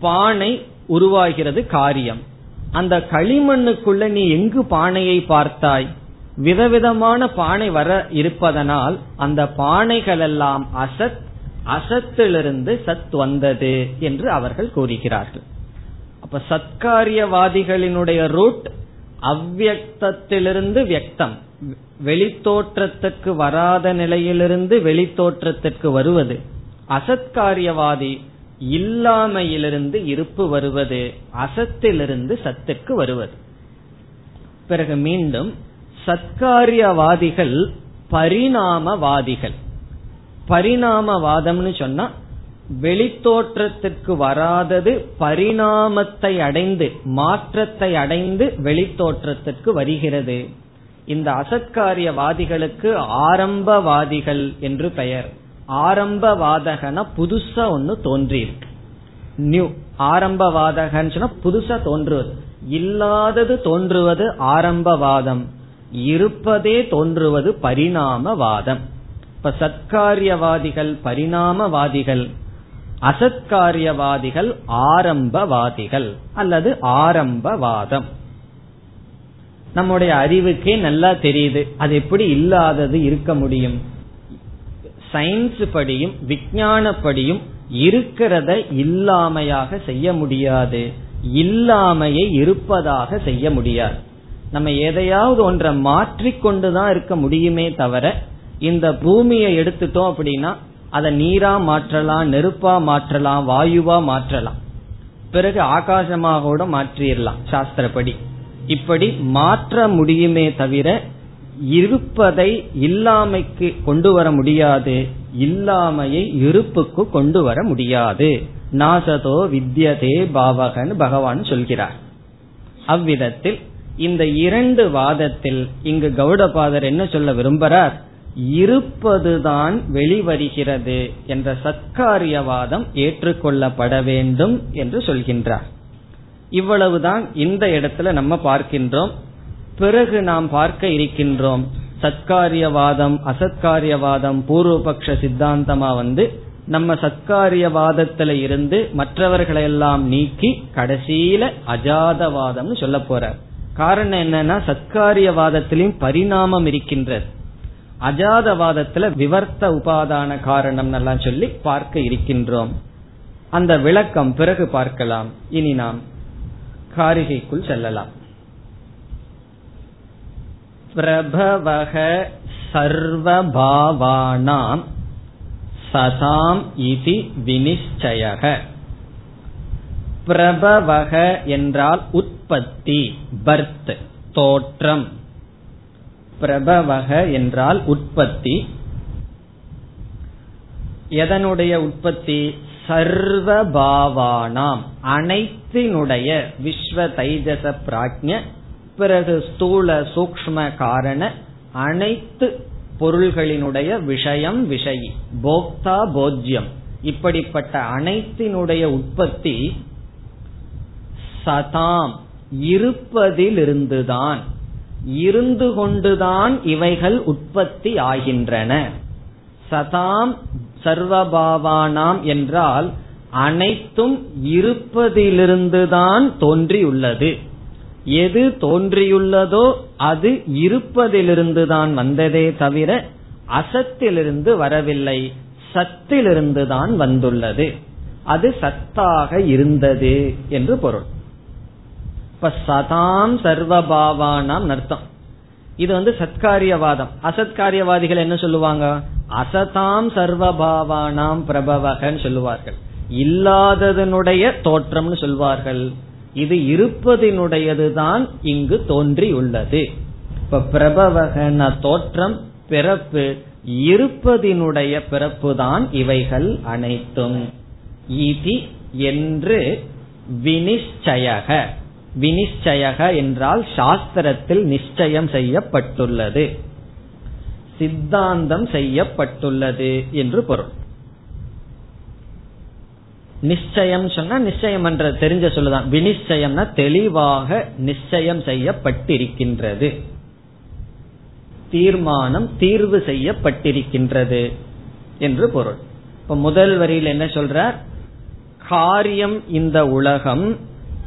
Speaker 1: பானை உருவாகிறது காரியம். அந்த களிமண்ணுக்குள்ள நீ எங்கு பானையை பார்த்தாய்? விதவிதமான பானை வர இருப்பதனால் அந்த பானைகள் எல்லாம் அசத் அசத்திலிருந்து சத் வந்தது என்று அவர்கள் கூறுகிறார்கள். அப்ப சத்காரியவாதிகளினுடைய ரூட் அவ்வக்தத்திலிருந்து வியக்தம். வெளித்தோற்றத்துக்கு வராத நிலையிலிருந்து வெளித்தோற்றத்திற்கு வருவது. அசத்காரியவாதி இல்லாமையிலிருந்து இருப்பு வருவது அசத்திலிருந்து சத்துக்கு வருவது. பிறகு மீண்டும் சத்காரியவாதிகள் பரிணாமவாதிகள். பரிணாமவாதம்னு சொன்னா வெளித்தோற்றத்திற்கு வராதது பரிணாமத்தை அடைந்து மாற்றத்தை அடைந்து வெளித்தோற்றத்திற்கு வருகிறது. இந்த அசத்காரியவாதிகளுக்கு ஆரம்பவாதிகள் என்று பெயர். ஆரம்பவாதகன புதுசா ஒன்னு தோன்றியிருக்கு. நியூ ஆரம்பவாதகன்னு சொன்னா புதுசா தோன்றுவது. இல்லாதது தோன்றுவது ஆரம்பவாதம். இருப்பதே தோன்றுவது பரிணாமவாதம். இப்ப சத்காரியவாதிகள் பரிணாமவாதிகள். அசத்காரியவாதிகள் ஆரம்பவாதிகள் அல்லது ஆரம்பவாதம். நம்முடைய அறிவுக்கே நல்லா தெரியுது. அது எப்படி இல்லாதது இருக்க முடியும்? சயின்ஸ் படியும் விஞ்ஞானப்படியும் இருக்கிறத இல்லாமையாக செய்ய முடியாது. இல்லாமையை இருப்பதாக செய்ய முடியாது. நம்ம எதையாவது ஒன்றை மாற்றிக்கொண்டுதான் இருக்க முடியுமே தவிர இந்த பூமியை எடுத்துட்டோம் அப்படின்னா அதை நீரா மாற்றலாம் நெருப்பா மாற்றலாம் வாயுவா மாற்றலாம். பிறகு ஆகாசமாக கூட மாற்றிடலாம் சாஸ்திரப்படி. இப்படி மாற்ற முடியுமே தவிர இருப்பதை இல்லாமைக்கு கொண்டு வர முடியாது. இல்லாமையை இருப்புக்கு கொண்டு வர முடியாது. நாசதோ வித்யதே பாவகன் பகவான் சொல்கிறார். அவ்விதத்தில் இந்த இரண்டு வாதத்தில் இங்கு கௌடபாதர் என்ன சொல்ல விரும்புகிறார்? இருப்பதுதான் வெளிவருகிறது என்ற சத்காரியவாதம் ஏற்றுக்கொள்ளப்பட வேண்டும் என்று சொல்கின்றார். இவ்வளவுதான் இந்த இடத்துல நம்ம பார்க்கின்றோம். பிறகு நாம் பார்க்க இருக்கின்றோம். சத்காரியவாதம் அசத்காரியவாதம் பூர்வபக்ஷ சித்தாந்தமா வந்து நம்ம சத்காரியவாதத்துல இருந்து மற்றவர்களை எல்லாம் நீக்கி கடைசியில அஜாதவாதம்னு சொல்ல போறார். காரணம் என்னன்னா சத்காரியவாதத்திலும் பரிணாமம் இருக்கின்றது. அஜாதவாதத்துல விவர்த்த உபாதான காரணம் எல்லாம் சொல்லி பார்க்க இருக்கின்றோம். அந்த விளக்கம் பிறகு பார்க்கலாம். இனி நாம் காரிகைக்குள் செல்லலாம். பிரபவக சர்வபாவானாம் சதாம் இதி வினிச்சயக. பிரபவக என்றால் உற்பத்தி பர்த் தோற்றம். பிரபவக என்றால் உற்பத்தி. எதனுடைய உற்பத்தி? சர்வபாவானாம் அனைத்தினுடைய விஸ்வ தைஜச பிராஜ்ய பிறகு ஸ்தூல சூக்ம காரண அனைத்து பொருள்களினுடைய விஷயம் விஷயி போக்தா போஜ்யம். இப்படிப்பட்ட அனைத்தினுடைய உற்பத்தி சதாம் இருப்பதிலிருந்துதான் இருந்து கொண்டுதான் இவைகள் உற்பத்தி ஆகின்றன. சதாம் சர்வபாவானாம் என்றால் அனைத்தும் இருப்பதிலிருந்துதான் தோன்றியுள்ளது. எது தோன்றியுள்ளதோ அது இருப்பதிலிருந்துதான் வந்ததே தவிர அசத்திலிருந்து வரவில்லை சத்திலிருந்துதான் வந்துள்ளது. அது சத்தாக இருந்தது என்று பொருள். இப்ப சதாம் சர்வபாவானாம் அர்த்தம். இது வந்து சத்காரியவாதம். அசத்காரியவாதிகள் என்ன சொல்லுவாங்க? அசதாம் சர்வபாவானாம் பிரபவகன்னு சொல்லுவார்கள். இல்லாததனுடைய தோற்றம்னு சொல்வார்கள். இது இருப்பதினுடையதுதான் இங்கு தோன்றியுள்ளது. இப்ப பிரபவகன தோற்றம் பிறப்பு இருப்பதினுடைய பிறப்புதான் இவைகள் அனைத்தும். இதி என்று வினிச்சயக. வினிச்சயக என்றால் சாஸ்திரத்தில் நிச்சயம் செய்யப்பட்டுள்ளது. சித்தாந்தம் செய்யப்பட்டுள்ளது என்று பொருள். நிச்சயம் சொன்னா நிச்சயம் என்ற தெரிஞ்ச சொல்லுதான். வினிச்சயம்னா தெளிவாக நிச்சயம் செய்யப்பட்டிருக்கின்றது. தீர்மானம் தீர்வு செய்யப்பட்டிருக்கின்றது என்று பொருள். இப்ப முதல் வரியில் என்ன சொல்றார்? காரியம் இந்த உலகம்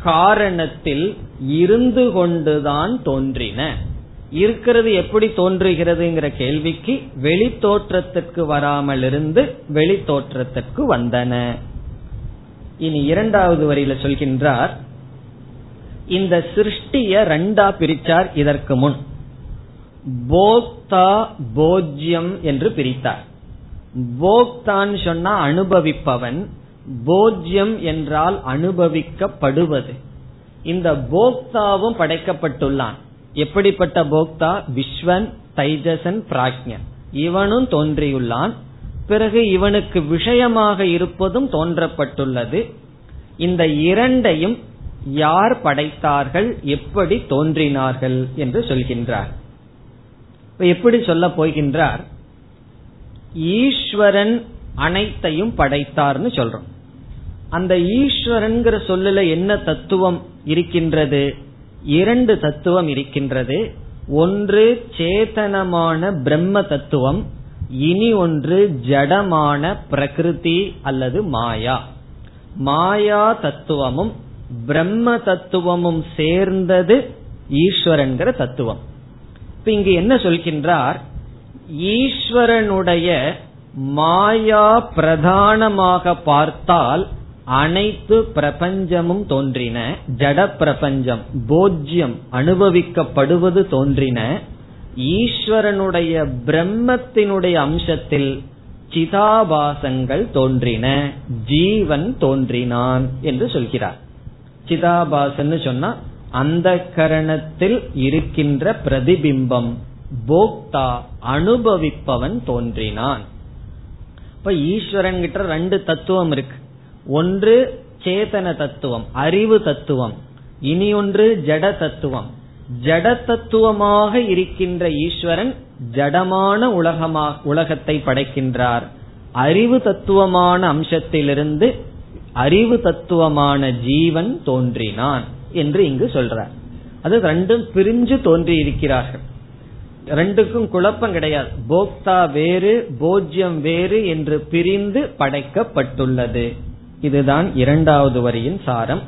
Speaker 1: காரணத்தில் இருந்து கொண்டுதான் தோன்றின. இருக்கிறது எப்படி தோன்றுகிறதுங்கிற கேள்விக்கு வெளித்தோற்றத்திற்கு வராமல் இருந்து வெளித்தோற்றத்திற்கு வந்தன. இனி இரண்டாவது வரியில சொல்கின்றார் இந்த சிருஷ்டிய ரெண்டா பிரிச்சார் இதற்கு முன். போக்தா போஜ்யம் என்று பிரித்தார். போக்தான் சொன்னா அனுபவிப்பவன் போஜ்யம் என்றால் அனுபவிக்கப்படுவது. இந்த போக்தாவும் படைக்கப்பட்டுள்ளான். எப்படிப்பட்ட போக்தா? விஸ்வன் தைஜசன் பிராக்ஞன். இவனும் தோன்றியுள்ளான். பிறகு இவனுக்கு விஷயமாக இருப்பதும் தோன்றப்பட்டுள்ளது. இந்த இரண்டையும் யார் படைத்தார்கள் எப்படி தோன்றினார்கள் என்று சொல்கின்றார். எப்படி சொல்ல போகின்றார்? ஈஸ்வரன் அனைத்தையும் படைத்தார்னு சொல்றோம். அந்த ஈஸ்வரன்கிற சொல்லுல என்ன தத்துவம் இருக்கின்றது? இரண்டு தத்துவம் இருக்கின்றது. ஒன்று சேதனமான பிரம்ம தத்துவம் இனி ஒன்று ஜடமான பிரகிருதி அல்லது மாயா. மாயா தத்துவமும் பிரம்ம தத்துவமும் சேர்ந்தது ஈஸ்வரன்கிற தத்துவம். இப்ப இங்கு என்ன சொல்கின்றார்? ஈஸ்வரனுடைய மாயா பிரதானமாக பார்த்தால் அனைத்து பிரபஞ்சமும் தோன்றின ஜட பிரபஞ்சம் போஜ்யம் அனுபவிக்கப்படுவது தோன்றின ஈஸ்வரனுடைய பிரம்மத்தினுடைய அம்சத்தில் சிதாபாசங்கள் தோன்றின. ஜீவன் தோன்றினான் என்று சொல்கிறார். சிதாபாசன் சொன்னா அந்த கரணத்தில் இருக்கின்ற பிரதிபிம்பம் போக்தா அனுபவிப்பவன் தோன்றினான். இப்ப ஈஸ்வரன் கிட்ட ரெண்டு தத்துவம் இருக்கு. ஒன்று சேதன தத்துவம் அறிவு தத்துவம் இனி ஒன்று ஜட தத்துவம். ஜட தத்துவமாக இருக்கின்ற ஈஸ்வரன் ஜடமான உலகமாக உலகத்தை படைக்கின்றார். அறிவு தத்துவமான அம்சத்திலிருந்து அறிவு தத்துவமான ஜீவன் தோன்றினான் என்று இங்கு சொல்றார். அது ரெண்டும் பிரிஞ்சு தோன்றி இருக்கிறார்கள் ரெண்டுக்கும் குழப்பம் கிடையாது. போக்தா வேறு போஜ்யம் வேறு என்று பிரிந்து படைக்கப்பட்டுள்ளது. இதுதான் இரண்டாவது வரியின் சாரம்.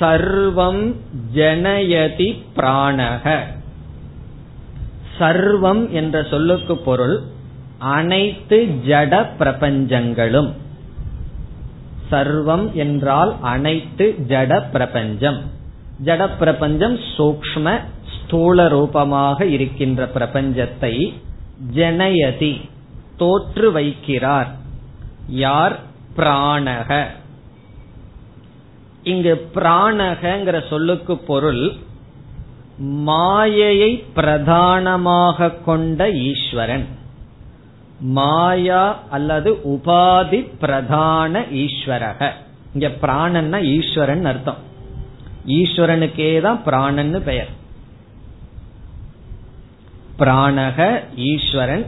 Speaker 1: சர்வம் ஜனயதி பிராணக. சர்வம் என்ற சொல்லுக்கு பொருள் அனைத்து ஜட பிரபஞ்சங்களும். சர்வம் என்றால் அனைத்து ஜட பிரபஞ்சம். ஜட பிரபஞ்சம் சூக்ம ஸ்தூல ரூபமாக இருக்கின்ற பிரபஞ்சத்தை ஜனயதி தோற்று வைக்கிறார். யார்? பிராணக. இங்கு பிராணகங்கிற சொல்லுக்கு பொருள் மாயையை பிரதானமாக கொண்ட ஈஸ்வரன். மாயா அல்லது உபாதி பிரதான ஈஸ்வரக. இங்க பிராணன்னா ஈஸ்வரன் அர்த்தம். ஈஸ்வரனுக்கே தான் பிராணன்னு பெயர். பிராணக ஈஸ்வரன்.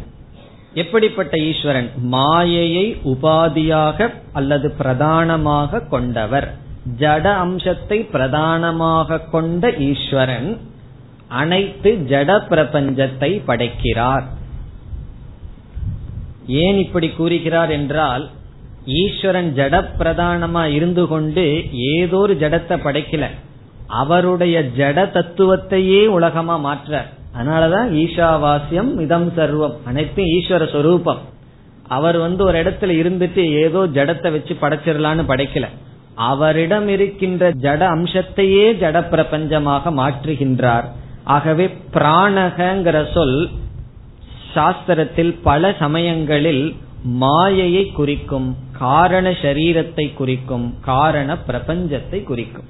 Speaker 1: எப்படிப்பட்ட ஈஸ்வரன்? மாயையை உபாதியாக அல்லது பிரதானமாக கொண்டவர். ஜட அம்சத்தை பிரதானமாக கொண்ட ஈஸ்வரன் அனைத்து ஜட பிரபஞ்சத்தை படைக்கிறார். ஏன் இப்படி கூறுகிறார் என்றால் ஈஸ்வரன் ஜட பிரதானமா இருந்து கொண்டு ஏதோ ஒரு ஜடத்தை படைக்கல. அவருடைய ஜட தத்துவத்தையே உலகமா மாற்ற அதனாலதான் ஈஷாவாசியம் இதம் சர்வம் அனைத்தும் ஈஸ்வர சொரூபம். அவர் வந்து ஒரு இடத்துல இருந்துட்டு ஏதோ ஜடத்தை வச்சு படைச்சிடலான்னு படைக்கல. அவரிடம் இருக்கின்ற ஜட அம்சத்தையே ஜட பிரபஞ்சமாக மாற்றுகின்றார். ஆகவே பிராணகங்கிற சொல் சாஸ்திரத்தில் பல சமயங்களில் மாயையை குறிக்கும் காரண சரீரத்தை குறிக்கும் காரண பிரபஞ்சத்தை குறிக்கும்.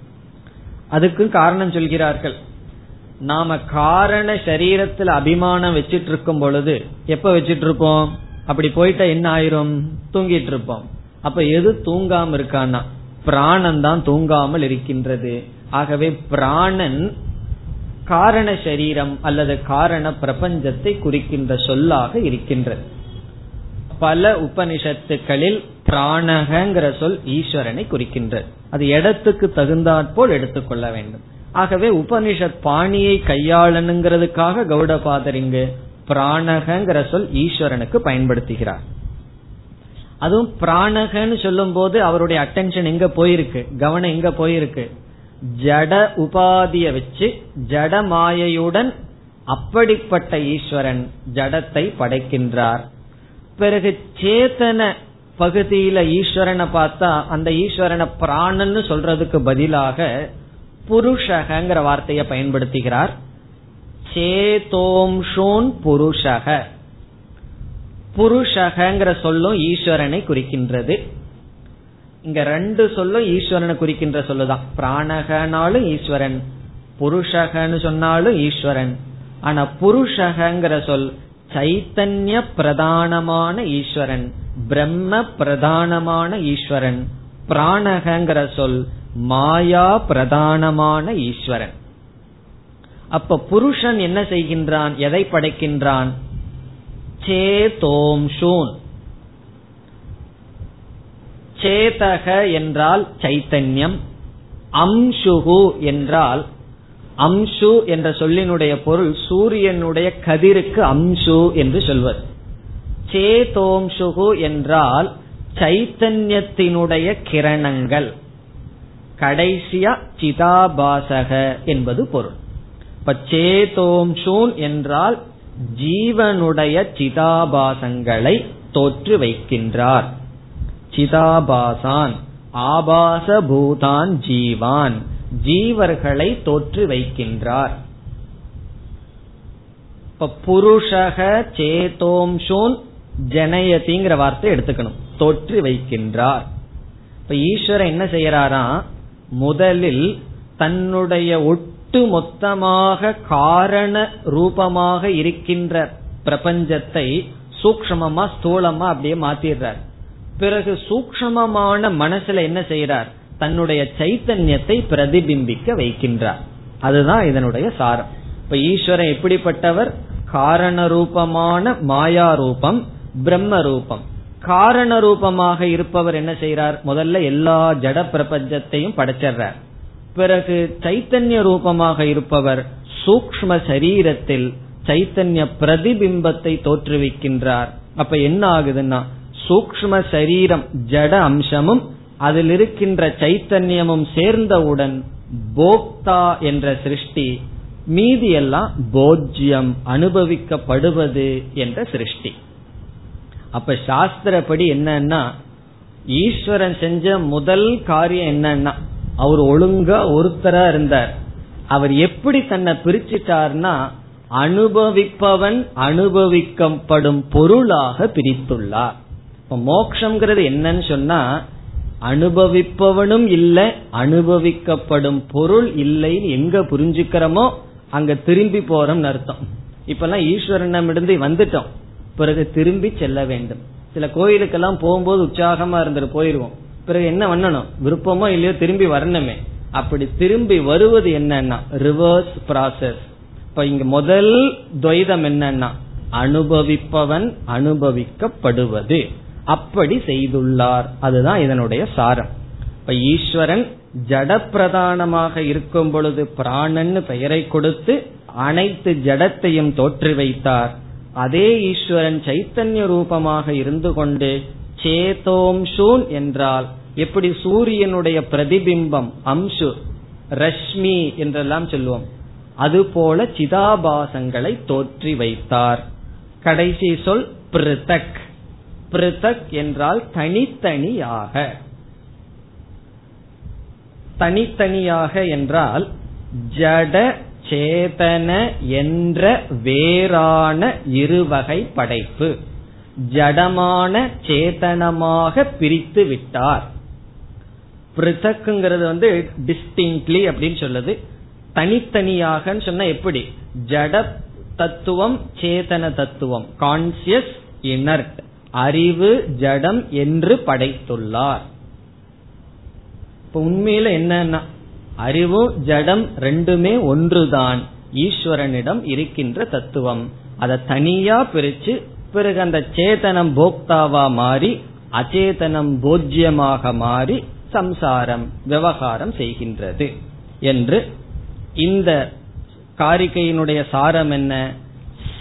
Speaker 1: அதுக்கு காரணம் சொல்கிறார்கள். நாம காரண சரீரத்தில் அபிமானம் வச்சிட்டு இருக்கும் பொழுது எப்ப வச்சிட்டு இருப்போம் அப்படி போயிட்டா என்ன ஆயிரும்? தூங்கிட்டு இருப்போம் அப்ப எது தூங்காம இருக்கான்னா? பிராணன் தான் தூங்காமல் இருக்கின்றது. ஆகவே பிராணன் காரண சரீரம் அல்லது காரண பிரபஞ்சத்தை குறிக்கின்ற சொல்லாக இருக்கின்றது. பல உபனிஷத்துக்களில் பிராணகங்கிற சொல் ஈஸ்வரனை குறிக்கின்றது. அது இடத்துக்கு தகுந்தாற்போல் எடுத்துக்கொள்ள வேண்டும். ஆகவே உபனிஷத் பாணியை கையாளனுங்கிறதுக்காக கௌடபாதர் இங்கு பிராணகங்கிற சொல் ஈஸ்வரனுக்கு பயன்படுத்துகிறார். அதுவும் பிராணகன்னு சொல்லும் போது அவருடைய அட்டென்ஷன் எங்க போயிருக்கு? கவனம் எங்க போயிருக்கு? ஜட உபாதிய வச்சு ஜட மாயையுடன் அப்படிப்பட்ட ஈஸ்வரன் ஜடத்தை படைக்கின்றார். பிறகு சேத்தன பகுதியில ஈஸ்வரனை பார்த்தா அந்த ஈஸ்வரனை பிராணன்னு சொல்றதுக்கு பதிலாக புருஷகங்கிற வார்த்தையை பயன்படுத்துகிறார். சேதோம்ஷூன் புருஷக. புருஷகங்கிற சொல்லும் ஈஸ்வரனை குறிக்கின்றது. இங்க ரெண்டு சொல்லும் ஈஸ்வரனை குறிக்கின்ற சொல்லுதான். பிராணகனாலும் ஈஸ்வரன் புருஷகன்னு சொன்னாலும் ஈஸ்வரன். ஆனா புருஷகங்கிற சொல் சைத்தன்ய பிரதானமான ஈஸ்வரன் பிரம்ம பிரதானமான ஈஸ்வரன். பிராணகங்கிற சொல் மாயா பிரதானமான ஈஸ்வரன். அப்ப புருஷன் என்ன செய்கின்றான்? எதை படைக்கின்றான்? சேதோம்ஷூன். சேதக என்றால் சைத்தன்யம் அம்சுகு என்றால் அம்சு என்ற சொல்லினுடைய பொருள் சூரியனுடைய கதிருக்கு அம்சு என்று சொல்வது. சேதோம்சுகு என்றால் சைத்தன்யத்தினுடைய கிரணங்கள். கடைசியா சிதாபாசக என்பது பொருள். இப்ப சேதோம்சூன் என்றால் ஜீவனுடைய சிதாபாசங்களை தோற்று வைக்கின்றார். சிதாபாசான் ஆபாச பூதான் ஜீவான் ஜீவர்களை தோற்று வைக்கின்றார். இப்ப புருஷக சேதோம்சோன் ஜனயதிங்கிற வார்த்தை எடுத்துக்கணும். தோற்று வைக்கின்றார். இப்ப ஈஸ்வரன் என்ன செய்யறாரா முதலில் தன்னுடைய ஒட்டு மொத்தமாக காரண ரூபமாக இருக்கின்ற பிரபஞ்சத்தை சூக்மமா ஸ்தூலமா அப்படியே மாத்திடுறார். பிறகு சூக்மமான மனசுல என்ன செய்யறார் தன்னுடைய சைத்தன்யத்தை பிரதிபிம்பிக்க வைக்கின்றார். அதுதான் இதனுடைய சாரம். இப்ப ஈஸ்வரன் எப்படிப்பட்டவர்? காரண ரூபமான மாயா ரூபம் பிரம்ம ரூபம். காரண ரூபமாக இருப்பவர் என்ன செய்யறார் முதல்ல எல்லா ஜட பிரபஞ்சத்தையும் படைச்சிடுறார். பிறகு சைத்தன்ய ரூபமாக இருப்பவர் சூக்ம சரீரத்தில் சைத்தன்ய பிரதிபிம்பத்தை தோற்றுவிக்கின்றார். அப்ப என்ன ஆகுதுன்னா சூக்ம சரீரம் ஜட அம்சமும் அதில் இருக்கின்ற சைத்தன்யமும் சேர்ந்தவுடன் போக்தா என்ற சிருஷ்டி மீதி எல்லாம் போஜ்யம் அனுபவிக்கப்படுவது என்ற சிருஷ்டி. அப்ப சாஸ்திரப்படி என்னன்னா ஈஸ்வரன் செஞ்ச முதல் காரியம் என்னன்னா அவர் ஒழுங்கா ஒருத்தரா இருந்தார். அவர் எப்படி தன்னை பிரிச்சுட்டார்னா அனுபவிப்பவன் அனுபவிக்கப்படும் பொருளாக பிரித்துள்ளார். இப்ப மோக்ஷங்கிறது என்னன்னு சொன்னா அனுபவிப்பவனும் இல்லை அனுபவிக்கப்படும் பொருள் இல்லைன்னு எங்க புரிஞ்சுக்கிறோமோ அங்க திரும்பி போறோம்னு அர்த்தம். இப்பெல்லாம் ஈஸ்வரனிடமிருந்து வந்துட்டோம். பிறகு திரும்பி செல்ல வேண்டும். சில கோயிலுக்கெல்லாம் போகும்போது உற்சாகமா இருந்துட்டு போயிருவோம். பிறகு என்ன பண்ணணும்? விருப்பமோ இல்லையோ திரும்பி வரணுமே. அப்படி திரும்பி வருவது என்னன்னா? ரிவர்ஸ் ப்ராசஸ் இப்ப இங்க முதல் துவைதம் என்னன்னா? அனுபவிப்பவன் அனுபவிக்கப்படுவது. அப்படி செய்துள்ளார். அதுதான் இதனுடைய சாரம். இப்ப ஈஸ்வரன் ஜட பிரதானமாக இருக்கும் பொழுது பிராணன்னு பெயரை கொடுத்து அனைத்து ஜடத்தையும் தோற்றி வைத்தார் அதே ஈஸ்வரன் சைத்தன்ய ரூபமாக இருந்து கொண்டு சேதோம்ஷூன் என்றால் எப்படி சூரியனுடைய பிரதிபிம்பம் அம்சு ரஷ்மி என்றெல்லாம் சொல்லுவோம். அதுபோல சிதாபாசங்களை தோற்றி வைத்தார். கடைசி சொல் பிருதக் பிருதக் என்றால் தனித்தனியாக. தனித்தனியாக என்றால் ஜட சேதன என்ற வேறான இருவகை படைப்பு. ஜடமான சேதனமாக பிரித்து விட்டார். பிரித்தக்குங்கிறது வந்து டிஸ்டிங்க்லி அப்படின்னு சொல்லுது. தனித்தனியாக சொன்னா எப்படி? ஜட தத்துவம் சேதன தத்துவம் கான்சியஸ் இனர்ட் அறிவு ஜடம் என்று படைத்துள்ளார். இப்ப உண்மையில என்னன்னா அறிவும் ஜடம் ரெண்டுமே ஒன்றுதான். ஈஸ்வரனிடம் இருக்கின்ற தத்துவம். அதை தனியா பிரிச்சு பிறகு அந்த சேதனம் போக்தாவா மாறி அச்சேதனம் போஜ்யமாக மாறி சம்சாரம் விவகாரம் செய்கின்றது. என்று இந்த காரிக்கையினுடைய சாரம் என்ன?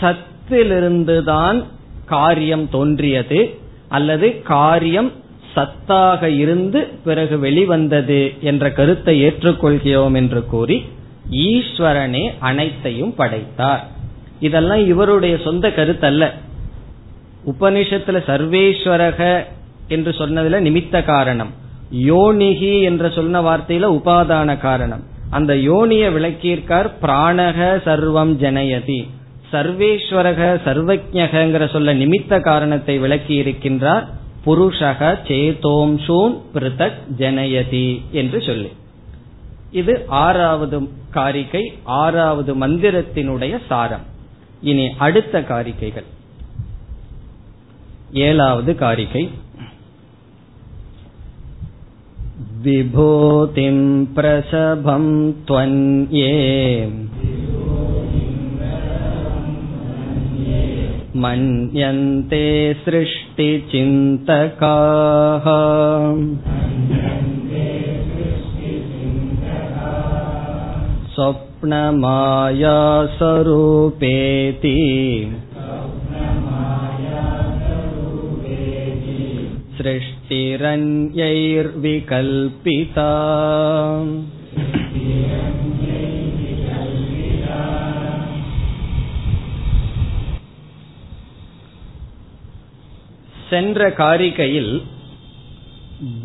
Speaker 1: சத்திலிருந்துதான் காரியம் தோன்றியது அல்லது காரியம் சத்தாக இருந்து பிறகு வெளிவந்தது என்ற கருத்தை ஏற்றுக்கொள்கிறோம் என்று கூறி ஈஸ்வரனே அனைத்தையும் படைத்தார். இதெல்லாம் இவருடைய சொந்த கருத்தல்ல. உபனிஷத்துல சர்வேஸ்வரக என்று சொன்னதுல நிமித்த காரணம். யோனிகி என்ற சொன்ன வார்த்தையில உபாதான காரணம். அந்த யோனிய விளக்கியிருக்கார் பிராணக சர்வம் ஜனயதி. சர்வேஸ்வரக சர்வஜகங்கிற சொல்ல நிமித்த காரணத்தை விளக்கி இருக்கின்றார் புருஷக சேதோம்சூன் பிருதக் ஜனயதி என்று சொல்லி. இது ஆறாவது காரிகை ஆறாவது மந்திரத்தினுடைய சாரம். இனி அடுத்த காரிகைகள். ஏழாவது காரிகை विभूतिं प्रसभं त्वन्ये मन्यन्ते सृष्टिचिन्तकाः स्वप्नमायासरूपेति सृष्टिरन्यैर्विकल्पिता சென்ற காரிகையில்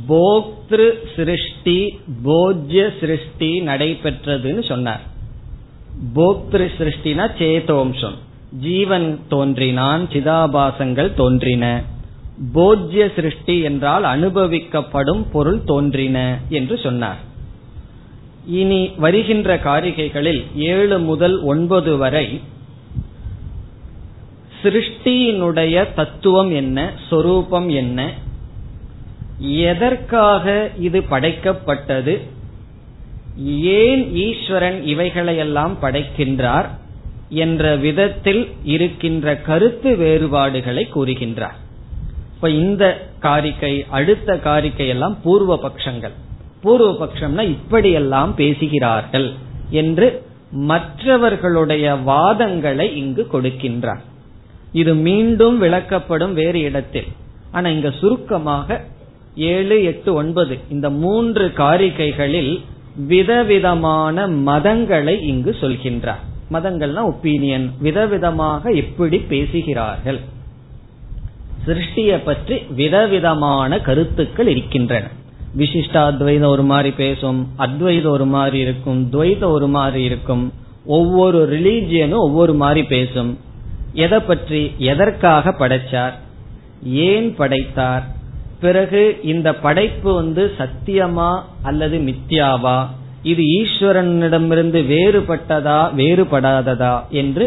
Speaker 1: போக்திரு சிருஷ்டி போஜ்ய சிருஷ்டி நடைபெற்றதுன்னு சொன்னார் போக்திரு சிருஷ்டினா சேதோம்சம் ஜீவன் தோன்றினான் சிதாபாசங்கள் தோன்றின போஜ்ய சிருஷ்டி என்றால் அனுபவிக்கப்படும் பொருள் தோன்றின என்று சொன்னார். இனி வருகின்ற காரிகைகளில் ஏழு முதல் ஒன்பது வரை சிருஷ்டியினுடைய தத்துவம் என்ன சொரூபம் என்ன எதற்காக இது படைக்கப்பட்டது ஏன் ஈஸ்வரன் இவைகளையெல்லாம் படைக்கின்றார் என்ற விதத்தில் இருக்கின்ற கருத்து வேறுபாடுகளை கூறுகின்றார். இப்ப இந்த காரிக்கை அடுத்த காரிக்கை எல்லாம் பூர்வ பட்சங்கள் பூர்வ பட்சம்னா இப்படியெல்லாம் பேசுகிறார்கள் என்று மற்றவர்களுடைய வாதங்களை இங்கு கொடுக்கின்றார். இது மீண்டும் விளக்கப்படும் வேறு இடத்தில். ஆனா இங்க சுருக்கமாக ஏழு எட்டு ஒன்பது இந்த மூன்று காரிகைகளில் விதவிதமான மதங்களை இங்கு சொல்கின்றார். மதங்கள்னா ஒப்பீனியன் விதவிதமாக எப்படி பேசுகிறார்கள். சிருஷ்டியை பற்றி விதவிதமான கருத்துக்கள் இருக்கின்றன. விசிஷ்டாத்வைதம் ஒரு மாதிரி பேசும் அத்வைதம் ஒரு மாதிரி இருக்கும் துவைதம் ஒரு மாதிரி இருக்கும் ஒவ்வொரு ரிலீஜியனும் ஒவ்வொரு மாதிரி பேசும். எதை பற்றி எதற்காக படைச்சார் ஏன் படைத்தார் பிறகு இந்த படைப்பு வந்து சத்தியமா அல்லது மித்யாவா இது ஈஸ்வரனிடமிருந்து வேறுபட்டதா வேறுபடாததா என்று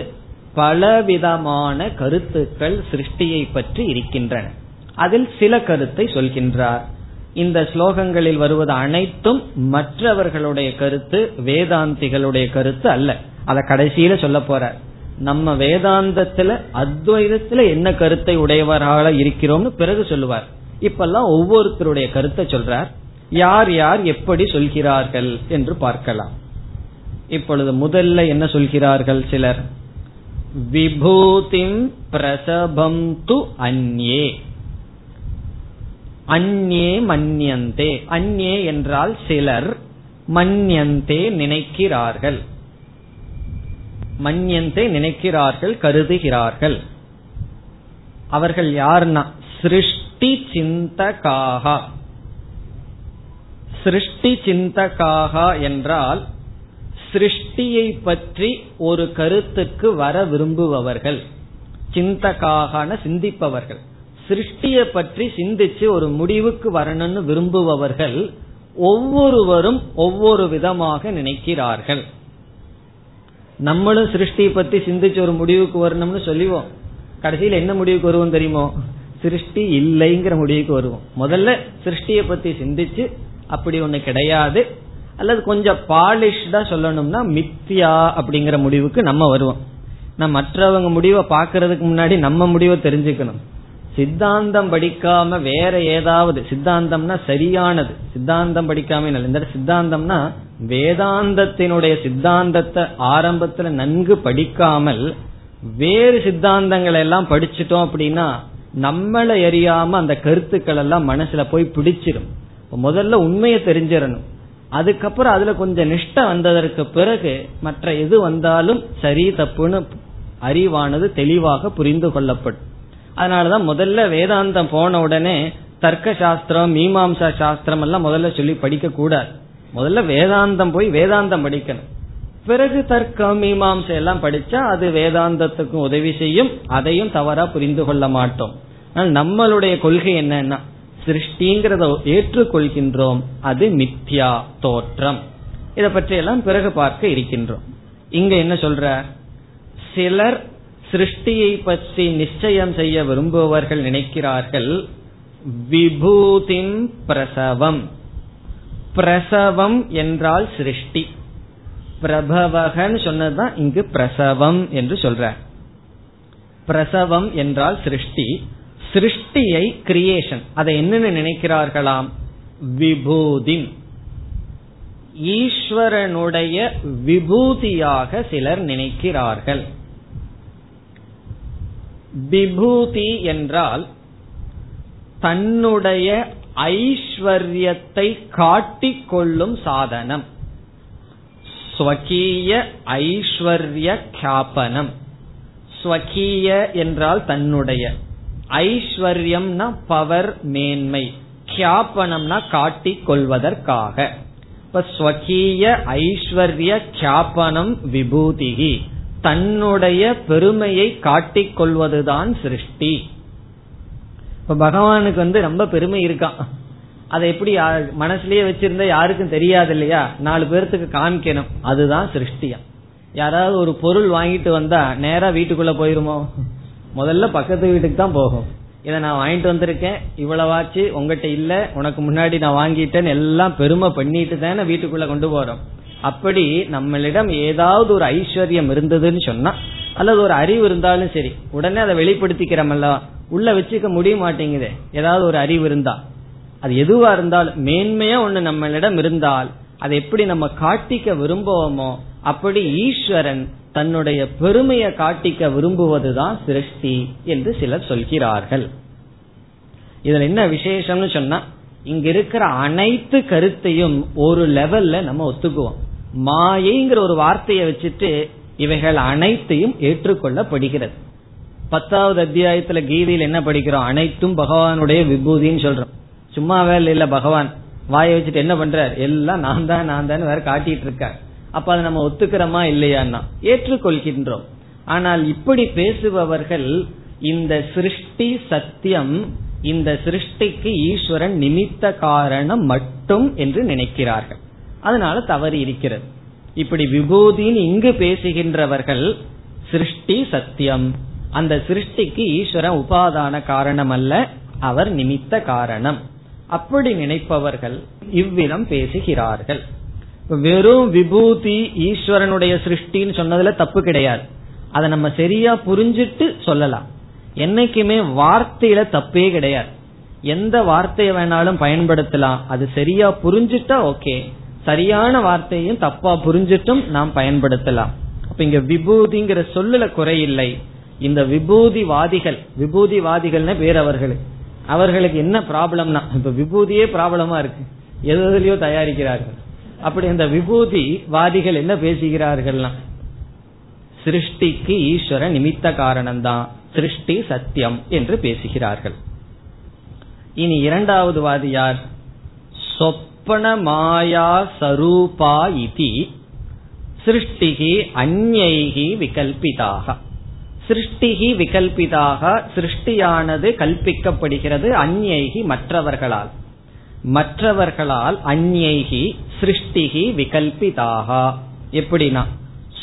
Speaker 1: பலவிதமான கருத்துக்கள் சிருஷ்டியை பற்றி இருக்கின்றன. அதில் சில கருத்தை சொல்கின்றார். இந்த ஸ்லோகங்களில் வருவது அனைத்தும் மற்றவர்களுடைய கருத்து வேதாந்திகளுடைய கருத்து அல்ல. அத கடைசியில சொல்ல போற நம்ம வேதாந்தத்துல அத்வைதத்துல என்ன கருத்தை உடையவராக இருக்கிறோம்னு பிறகு சொல்லுவார். இப்பெல்லாம் ஒவ்வொருத்தருடைய கருத்தை சொல்றார். யார் யார் எப்படி சொல்கிறார்கள் என்று பார்க்கலாம். இப்பொழுது முதல்ல என்ன சொல்கிறார்கள் சிலர்? விபூதிம் பிரசபம் து அந்யே அந்யே மன்யந்தே அந்யே என்றால் சிலர் மன்யந்தே நினைக்கிறார்கள். மன்யந்தே நினைக்கிறார்கள் கருதுகிறார்கள். அவர்கள் யார்னா? சிருஷ்டி சிந்தகாகா. சிருஷ்டி சிந்தகாகா என்றால் சிருஷ்டியை பற்றி ஒரு கருத்துக்கு வர விரும்புபவர்கள் சிந்தகாகன சிந்திப்பவர்கள் சிருஷ்டியை பற்றி சிந்திச்சு ஒரு முடிவுக்கு வரணும்னு விரும்புபவர்கள் ஒவ்வொருவரும் ஒவ்வொரு விதமாக நினைக்கிறார்கள். நம்மளும் சிருஷ்டி பத்தி சிந்திச்சு ஒரு முடிவுக்கு வரணும்னு சொல்லுவோம். கடைசியில் என்ன முடிவுக்கு வருவோம் தெரியுமோ? சிருஷ்டி இல்லைங்கிற முடிவுக்கு வருவோம். முதல்ல சிருஷ்டியை பத்தி சிந்திச்சு அப்படி ஒண்ணு கிடையாது. அல்லது கொஞ்சம் பாலிஷ்டா சொல்லணும்னா மித்தியா அப்படிங்கிற முடிவுக்கு நம்ம வருவோம். நம்ம மற்றவங்க முடிவை பாக்குறதுக்கு முன்னாடி நம்ம முடிவை தெரிஞ்சுக்கணும். சித்தாந்தம் படிக்காம வேற ஏதாவது சித்தாந்தம்னா சரியானது. சித்தாந்தம் படிக்காம இந்த சித்தாந்தம்னா வேதாந்தத்தினுடைய சித்தாந்தத்தை ஆரம்பத்துல நன்கு படிக்காமல் வேறு சித்தாந்தங்களை எல்லாம் படிச்சுட்டோம் அப்படின்னா நம்மளை எரியாம அந்த கருத்துக்கள் எல்லாம் மனசுல போய் பிடிச்சிடும் முதல்ல உண்மையை தெரிஞ்சிடணும். அதுக்கப்புறம் அதுல கொஞ்சம் நிஷ்ட வந்ததற்கு பிறகு மற்ற எது வந்தாலும் சரி தப்புன்னு அறிவானது தெளிவாக புரிந்து கொள்ளப்படும். அதனாலதான் முதல்ல வேதாந்தம் போன உடனே தர்க்க சாஸ்திரம் மீமாம்சா சாஸ்திரம் எல்லாம் முதல்ல சொல்லி படிக்க கூடாது. முதல்ல வேதாந்தம் போய் வேதாந்தம் படிக்கணும். பிறகு தர்க்கம் மீமாம்சை எல்லாம் படிச்சா அது வேதாந்தத்துக்கும் உதவி செய்யும். அதையும் தவறா புரிந்து கொள்ள மாட்டோம். நம்மளுடைய கொள்கை என்னன்னா சிருஷ்டிங்கிறத ஏற்றுக்கொள்கின்றோம். அது மித்யா தோற்றம். இதை பற்றி எல்லாம் பிறகு பார்க்க இருக்கின்றோம். இங்க என்ன சொல்ற? சிலர் சிருஷ்டியை பற்றி நிச்சயம் செய்ய விரும்புபவர்கள் நினைக்கிறார்கள். விபூதிம் பிரசவம். பிரசவம் என்றால் சிருஷ்டி. பிரபவகன் சொன்னதுதான் இங்கு பிரசவம் என்று சொல்ற. பிரசவம் என்றால் சிருஷ்டி. சிருஷ்டியை கிரியேஷன் அதை என்னன்னு நினைக்கிறார்களாம்? விபூதி ஈஸ்வரனுடைய விபூதியாக சிலர் நினைக்கிறார்கள். விபூதி என்றால் தன்னுடைய ஐஸ்வர்யத்தை காட்டிக்கொள்ளும் சாதனம். ஸ்வகீய ஐஸ்வர்ய கியாபனம் ஸ்வகீய என்றால் தன்னுடைய. ஐஸ்வர்யம்னா பவர் மேன்மை. கியாபனம்னா காட்டிக் கொள்வதற்காக. இப்ப ஸ்வகீய ஐஸ்வர்ய கியாபனம் விபூதிகி. தன்னுடைய பெருமையை காட்டிக் கொள்வதுதான் சிருஷ்டி. இப்ப பகவானுக்கு வந்து ரொம்ப பெருமை இருக்கான் அதை எப்படி மனசுலயே வச்சிருந்தா யாருக்கும் தெரியாது இல்லையா நாலு பேர்த்துக்கு காமிக்கணும். அதுதான் சிருஷ்டியா. யாராவது ஒரு பொருள் வாங்கிட்டு வந்தா நேரா வீட்டுக்குள்ள போயிருமோ? முதல்ல பக்கத்து வீட்டுக்கு தான் போகும். இதை நான் வாங்கிட்டு வந்திருக்கேன். இவ்வளவாச்சு உங்ககிட்ட இல்ல. உனக்கு முன்னாடி நான் வாங்கிட்டேன்னு எல்லாம் பெருமை பண்ணிட்டு தானே வீட்டுக்குள்ள கொண்டு போறோம். அப்படி நம்மளிடம் ஏதாவது ஒரு ஐஸ்வர்யம் இருந்ததுன்னு சொன்னா அல்லது ஒரு அறிவு இருந்தாலும் சரி உடனே அதை வெளிப்படுத்திக்கிறமல்ல உள்ள வச்சுக்க முடிய மாட்டேங்குது. ஏதாவது ஒரு அறிவு இருந்தா. அது எதுவா இருந்தாலும் மேன்மையா ஒண்ணு நம்மளிடம் இருந்தால் அதை எப்படி நம்ம காட்டிக்க விரும்புவோமோ அப்படி ஈஸ்வரன் தன்னுடைய பெருமையை காட்டிக்க விரும்புவதுதான் சிருஷ்டி என்று சிலர் சொல்கிறார்கள். இதுல என்ன விசேஷம்னு சொன்னா இங்க இருக்கிற அனைத்து கருத்தையும் ஒரு லெவல்ல நம்ம ஒத்துக்குவோம். மாயைங்கிற ஒரு வார்த்தையை வச்சுட்டு இவைகள் அனைத்தையும் ஏற்றுக்கொள்ளப்படுகிறது. பத்தாவது அத்தியாயத்துல கீதையில் என்ன படிக்கிறோம்? அனைத்தும் பகவானுடைய விபூதின்னு சொல்றோம். சும்மா வேலை இல்ல பகவான். வாயை வச்சுட்டு என்ன பண்றார்? எல்லாம் நான் தான் நான் தான் வேற காட்டிட்டு இருக்கார். அப்ப அதை நம்ம ஒத்துக்கிறோமா இல்லையான்னா ஏற்றுக்கொள்கின்றோம். ஆனால் இப்படி பேசுபவர்கள் இந்த சிருஷ்டி சத்தியம் இந்த சிருஷ்டிக்கு ஈஸ்வரன் நிமித்த காரணம் மட்டும் என்று நினைக்கிறார்கள். அதனால தவறு இருக்கிறது. இப்படி விபூதின்னு இங்கு பேசுகின்றவர்கள் சிருஷ்டி சத்தியம். அந்த சிருஷ்டிக்கு ஈஸ்வரன் உபாதான காரணம் அல்ல அவர் நிமித்த காரணம். அப்படி நினைப்பவர்கள் இவ்விதம் பேசுகிறார்கள். வெறும் விபூதி ஈஸ்வரனுடைய சிருஷ்டின்னு சொன்னதுல தப்பு கிடையாது. அதை நம்ம சரியா புரிஞ்சிட்டு சொல்லலாம். என்னைக்குமே வார்த்தையில தப்பே கிடையாது. எந்த வார்த்தையை வேணாலும் பயன்படுத்தலாம். அது சரியா புரிஞ்சுட்டா ஓகே. சரியான வார்த்தையும் தப்பா புரிஞ்சிட்டும் நாம் பயன்படுத்தலாம். அப்ப இங்க விபூதிங்கிற சொல்லுல குறையில்லை இந்த விபூதிவாதிகள் விபூதிவாதிகள்னு பேர் அவர்களுக்கு அவர்களுக்கு என்ன ப்ராப்ளம்னா இப்ப விபூதியே ப்ராப்ளமா இருக்கு. எதுலயோ தயாரிக்கிறார்கள். அப்படி அந்த விபூதி வாதிகள் என்ன பேசுகிறார்கள்னா சிருஷ்டிக்கு ஈஸ்வர நிமித்த காரணம்தான். சிருஷ்டி சத்தியம் என்று பேசுகிறார்கள். இனி இரண்டாவது வாதி யார்? சொப்பன மாயா சரூபா இதி சிருஷ்டிகி அந்நைகி விகல்பிதாக. சிருஷ்டிகி விகல்பிதாக சிருஷ்டியானது கல்பிக்கப்படுகிறது அந்நைகி மற்றவர்களால். மற்றவர்களால் அந்நைகி சிருஷ்டிகி விகல்பிதாக. எப்படின்னா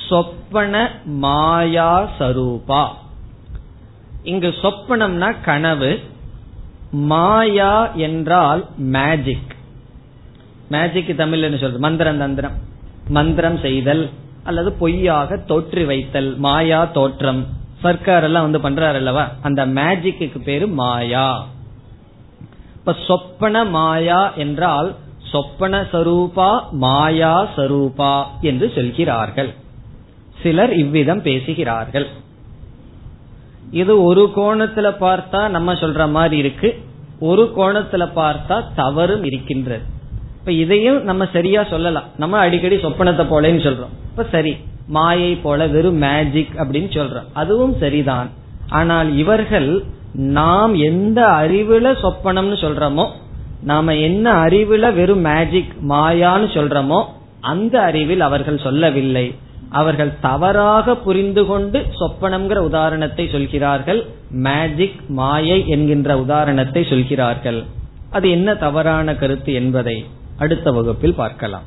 Speaker 1: சொப்பன மாயா சரூபா. இங்கு சொப்பனம்னா கனவு மாயா என்றால் மேஜிக் மேஜிக் தமிழ் சொல்றது? மந்திரம் தந்திரம். மந்திரம் செய்தல் அல்லது பொய்யாக தோற்றி வைத்தல் மாயா தோற்றம். சர்க்கார் எல்லாம் வந்து பண்றாரு அல்லவா? அந்த மேஜிக்கு பேரு மாயா. இப்ப சொப்பன மாயா என்றால் சொப்பன சரூபா மாயா சரூபா என்று சொல்கிறார்கள். சிலர் இவ்விதம் பேசுகிறார்கள். இது ஒரு கோணத்துல பார்த்தா நம்ம சொல்ற மாதிரி இருக்கு. ஒரு கோணத்துல பார்த்தா தவறும் இருக்கின்றது. இப்ப இதையும் நம்ம சரியா சொல்லலாம். நம்ம அடிக்கடி சொப்பனத்தை போலன்னு சொல்றோம். இப்ப சரி மாயை போல வெறும் மேஜிக் அப்படின்னு சொல்றோம். அதுவும் சரிதான். ஆனால் இவர்கள் நாம் எந்த அறிவுல சொப்பனம்னு சொல்றோமோ நாம என்ன அறிவுல வெறும் மேஜிக் மாயான்னு சொல்றோமோ அந்த அறிவில் அவர்கள் சொல்லவில்லை. அவர்கள் தவறாக புரிந்து கொண்டு சொப்பனம்ங்கிற உதாரணத்தை சொல்கிறார்கள். மேஜிக் மாயை என்கின்ற உதாரணத்தை சொல்கிறார்கள். அது என்ன தவறான கருத்து என்பதை அடுத்த வகுப்பில் பார்க்கலாம்.